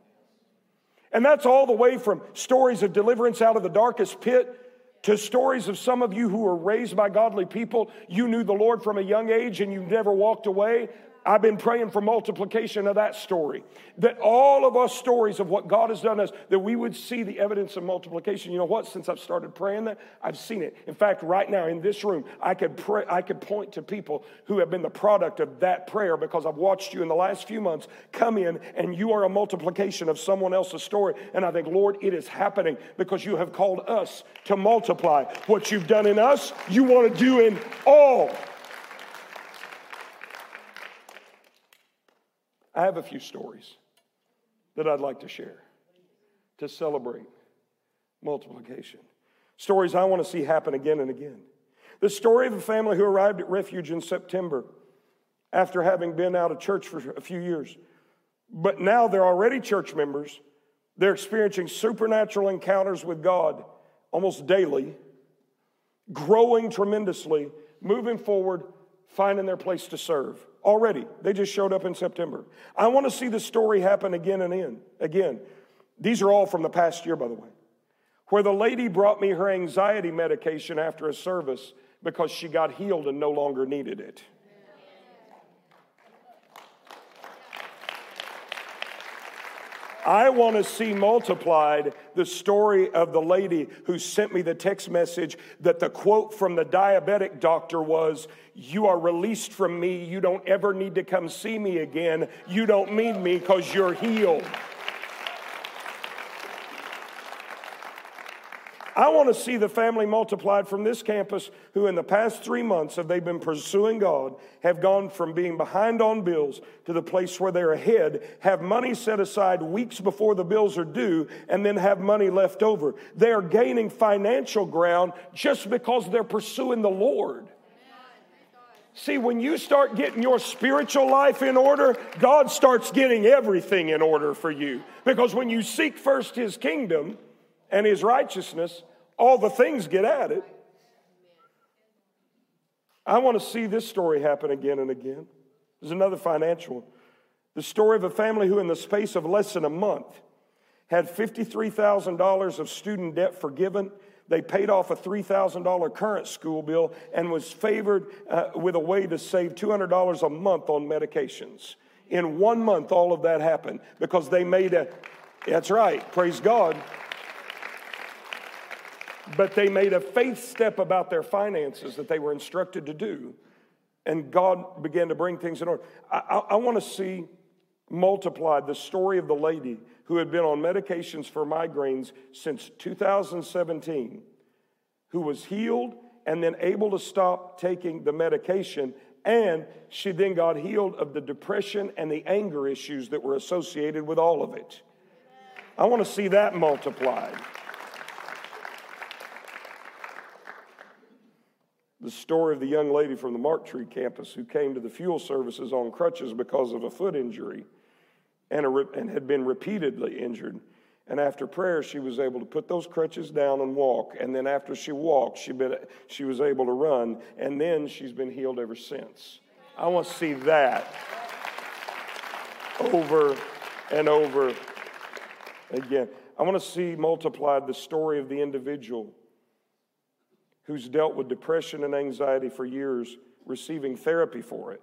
And that's all the way from stories of deliverance out of the darkest pit to stories of some of you who were raised by godly people. You knew the Lord from a young age and you never walked away. I've been praying for multiplication of that story. That all of us stories of what God has done us, that we would see the evidence of multiplication. You know what? Since I've started praying that, I've seen it. In fact, right now in this room, I could pray, I could point to people who have been the product of that prayer because I've watched you in the last few months come in and you are a multiplication of someone else's story. And I think, Lord, it is happening because you have called us to multiply. What you've done in us, you want to do in all I have a few stories that I'd like to share to celebrate multiplication. Stories I want to see happen again and again. The story of a family who arrived at refuge in September after having been out of church for a few years. But now they're already church members. They're experiencing supernatural encounters with God almost daily, growing tremendously, moving forward, finding their place to serve already. They just showed up in September. I want to see the story happen again and in again. These are all from the past year, by the way, where the lady brought me her anxiety medication after a service because she got healed and no longer needed it. I want to see multiplied the story of the lady who sent me the text message that the quote from the diabetic doctor was, You are released from me. You don't ever need to come see me again. You don't need me because you're healed. I want to see the family multiplied from this campus who, in the past three months, have they been pursuing God, have gone from being behind on bills to the place where they're ahead, have money set aside weeks before the bills are due, and then have money left over. They are gaining financial ground just because they're pursuing the Lord. See, when you start getting your spiritual life in order, God starts getting everything in order for you. Because when you seek first His kingdom, and his righteousness, all the things get added. I want to see this story happen again and again. There's another financial one. The story of a family who, in the space of less than a month, had $53,000 of student debt forgiven. They paid off a $3,000 current school bill and was favored uh, with a way to save $200 a month on medications. In one month, all of that happened because they made a, that's right, praise God but they made a faith step about their finances that they were instructed to do. And God began to bring things in order. I, I, I want to see multiplied the story of the lady who had been on medications for migraines since 2017, who was healed and then able to stop taking the medication. And she then got healed of the depression and the anger issues that were associated with all of it. I want to see that multiplied. The story of the young lady from the Marked Tree campus who came to the fuel services on crutches because of a foot injury and, a, and had been repeatedly injured. And after prayer, she was able to put those crutches down and walk. And then after she walked, she, been, she was able to run. And then she's been healed ever since. I want to see that over and over again. I want to see multiplied the story of the individual who's dealt with depression and anxiety for years, receiving therapy for it,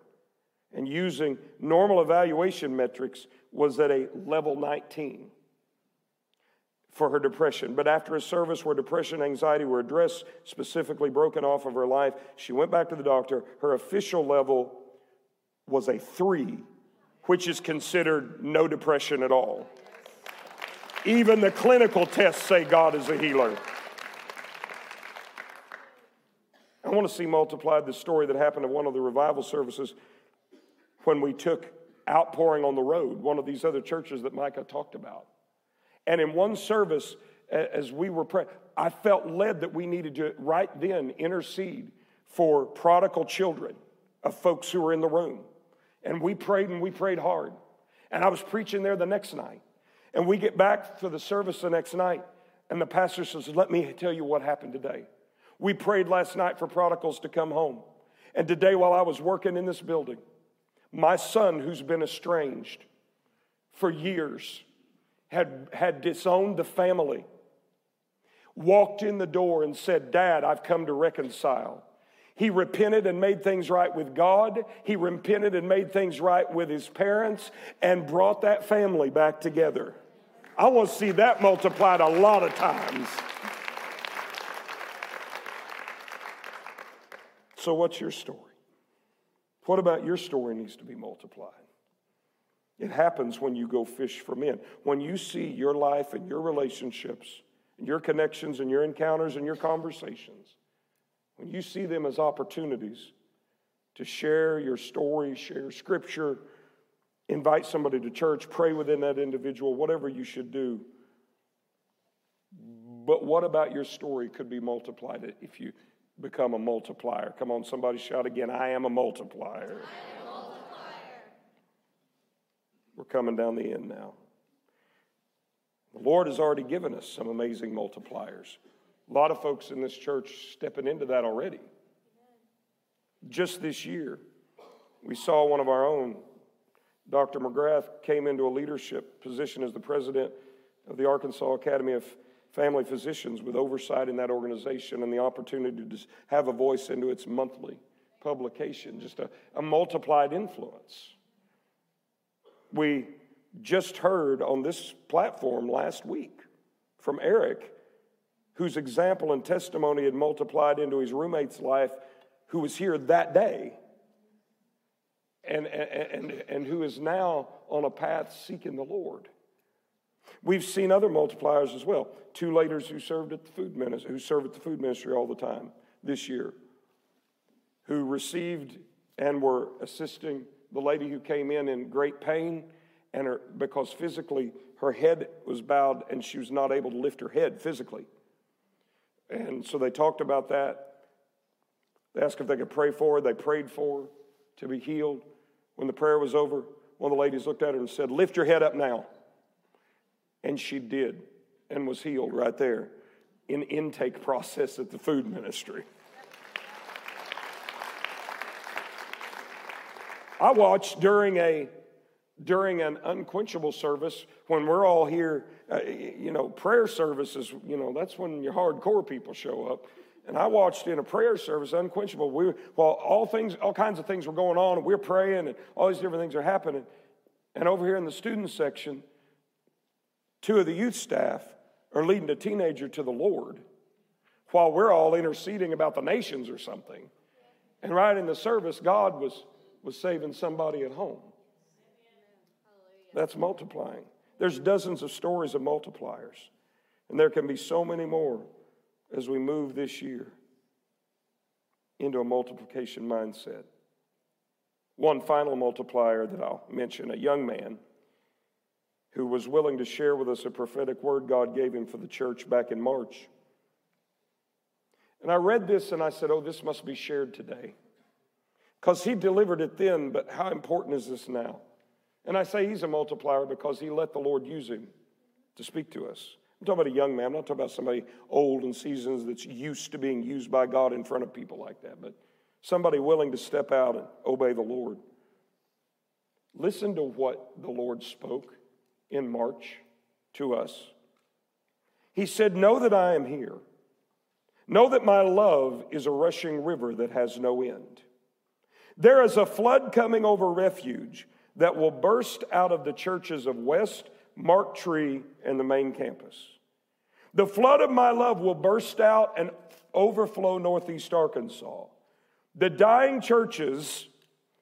and using normal evaluation metrics was at a level 19 for her depression. But after a service where depression and anxiety were addressed, specifically broken off of her life, she went back to the doctor. Her official level was a three, which is considered no depression at all. Even the clinical tests say God is a healer. I want to see multiplied the story that happened at one of the revival services when we took outpouring on the road, one of these other churches that Micah talked about. And in one service, as we were praying, I felt led that we needed to right then intercede for prodigal children of folks who were in the room. And we prayed and we prayed hard. And I was preaching there the next night. And we get back to the service the next night, and the pastor says, Let me tell you what happened today. We prayed last night for prodigals to come home. And today, while I was working in this building, my son, who's been estranged for years, had, had disowned the family, walked in the door and said, Dad, I've come to reconcile. He repented and made things right with God. He repented and made things right with his parents and brought that family back together. I want to see that multiplied a lot of times. So, what's your story? What about your story needs to be multiplied? It happens when you go fish for men. When you see your life and your relationships, and your connections and your encounters and your conversations, when you see them as opportunities to share your story, share scripture, invite somebody to church, pray within that individual, whatever you should do. But what about your story could be multiplied if you become a multiplier? Come on, somebody shout again I am a multiplier. We're coming down the end now. The Lord has already given us some amazing multipliers. A lot of folks in this church stepping into that already. Just this year, we saw one of our own, Dr. McGrath, came into a leadership position as the president of the Arkansas Academy of Family Physicians with oversight in that organization and the opportunity to have a voice into its monthly publication, just a, a multiplied influence. We just heard on this platform last week from Eric, whose example and testimony had multiplied into his roommate's life, who was here that day, and, and, and, and who is now on a path seeking the Lord. We've seen other multipliers as well. Two ladies who served at the food ministry, who serve at the food ministry all the time this year, who received and were assisting the lady who came in in great pain and her, because physically her head was bowed and she was not able to lift her head physically. And so they talked about that. They asked if they could pray for her. They prayed for her to be healed. When the prayer was over, one of the ladies looked at her and said, Lift your head up now. And she did and was healed right there in intake process at the food ministry. I watched during a during an unquenchable service when we're all here, uh, you know, prayer services, you know, that's when your hardcore people show up. And I watched in a prayer service, unquenchable, we, while all things, all kinds of things were going on, and we're praying, and all these different things are happening. And over here in the student section, two of the youth staff are leading a teenager to the Lord while we're all interceding about the nations or something. And right in the service, God was, was saving somebody at home. That's multiplying. There's dozens of stories of multipliers, and there can be so many more as we move this year into a multiplication mindset. One final multiplier that I'll mention a young man who was willing to share with us a prophetic word God gave him for the church back in March. And I read this and I said, Oh, this must be shared today. Because he delivered it then, but how important is this now? And I say he's a multiplier because he let the Lord use him to speak to us. I'm talking about a young man. I'm not talking about somebody old and seasoned that's used to being used by God in front of people like that, but somebody willing to step out and obey the Lord. Listen to what the Lord spoke in March to us. He said, Know that I am here. Know that my love is a rushing river that has no end. There is a flood coming over refuge that will burst out of the churches of West, Marked Tree, and the main campus. The flood of my love will burst out and overflow Northeast Arkansas. The dying churches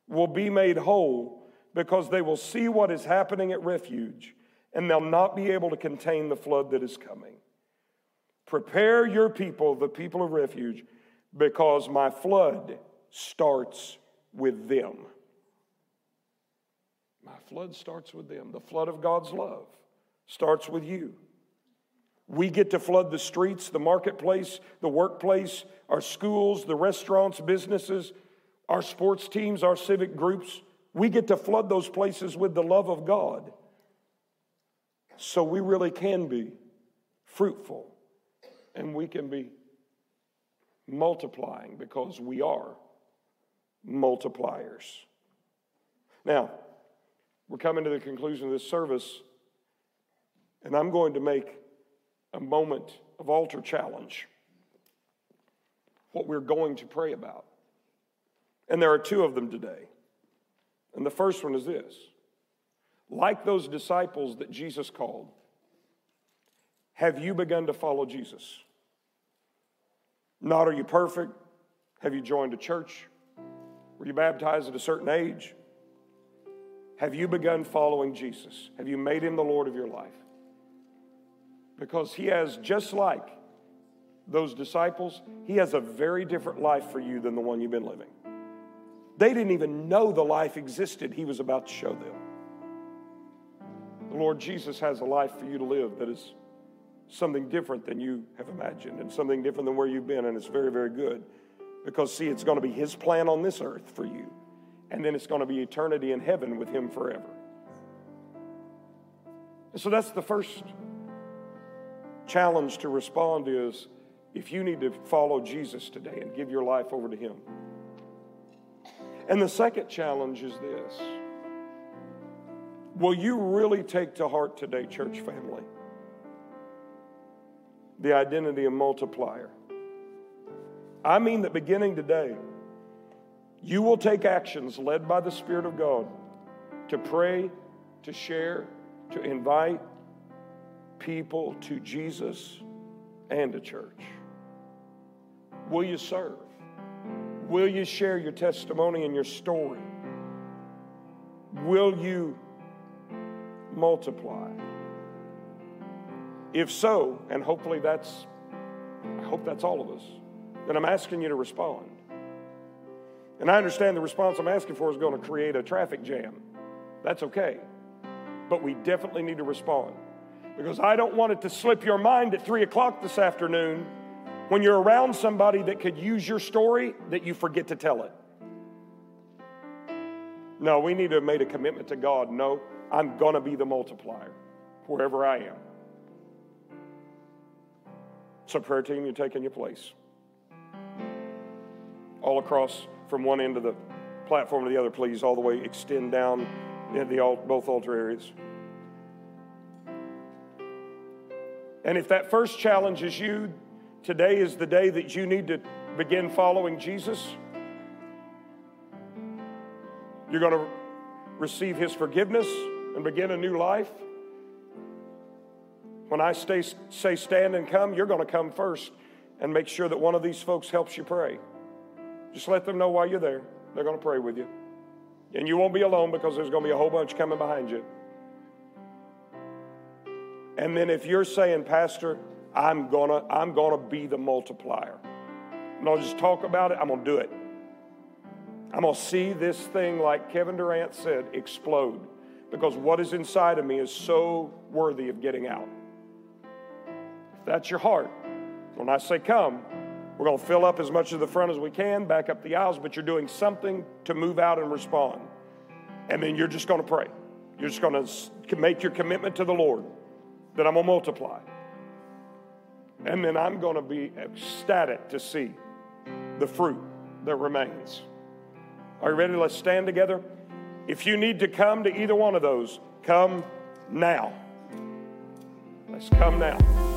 will be made whole because they will see what is happening at Refuge and they'll not be able to contain the flood that is coming. Prepare your people, the people of Refuge, because my flood starts with them. My flood starts with them. The flood of God's love starts with you. We get to flood the streets, the marketplace, the workplace, our schools, the restaurants, businesses, our sports teams, our civic groups. We get to flood those places with the love of God. So we really can be fruitful and we can be multiplying because we are multipliers. Now, we're coming to the conclusion of this service, and I'm going to make a moment of altar challenge. What we're going to pray about. And there are two of them today. And the first one is this like those disciples that Jesus called, have you begun to follow Jesus? Not are you perfect? Have you joined a church? Were you baptized at a certain age? Have you begun following Jesus? Have you made him the Lord of your life? Because he has, just like those disciples, he has a very different life for you than the one you've been living. They didn't even know the life existed he was about to show them. Lord Jesus has a life for you to live that is something different than you have imagined and something different than where you've been, and it's very, very good. Because, see, it's going to be His plan on this earth for you, and then it's going to be eternity in heaven with Him forever. And so that's the first challenge to respond is if you need to follow Jesus today and give your life over to Him. And the second challenge is this Will you really take to heart today, church family, the identity of multiplier? I mean that beginning today, you will take actions led by the Spirit of God to pray, to share, to invite people to Jesus and to church. Will you serve? Will you share your testimony and your story? Will you multiply? If so, and hopefully that's, I hope that's all of us, then I'm asking you to respond. And I understand the response I'm asking for is going to create a traffic jam. That's okay. But we definitely need to respond. Because I don't want it to slip your mind at 3 o'clock this afternoon when you're around somebody that could use your story that you forget to tell it. No, we need to have made a commitment to God. No, I'm going to be the multiplier wherever I am. So, prayer team, you're taking your place. All across from one end of the platform to the other, please, all the way extend down in the both altar areas. And if that first challenge is you, today is the day that you need to begin following Jesus. You're going to receive his forgiveness and begin a new life. When I stay, say stand and come, you're going to come first and make sure that one of these folks helps you pray. Just let them know while you're there. They're going to pray with you. And you won't be alone because there's going to be a whole bunch coming behind you. And then if you're saying, Pastor, I'm gonna, I'm gonna be the multiplier. I'm not just talk about it, I'm gonna do it. I'm gonna see this thing, like Kevin Durant said, explode. Because what is inside of me is so worthy of getting out. If that's your heart, when I say come, we're going to fill up as much of the front as we can, back up the aisles, but you're doing something to move out and respond. And then you're just going to pray. You're just going to make your commitment to the Lord that I'm going to multiply. And then I'm going to be ecstatic to see the fruit that remains. Are you ready? Let's stand together. If you need to come to either one of those, come now. Let's come now.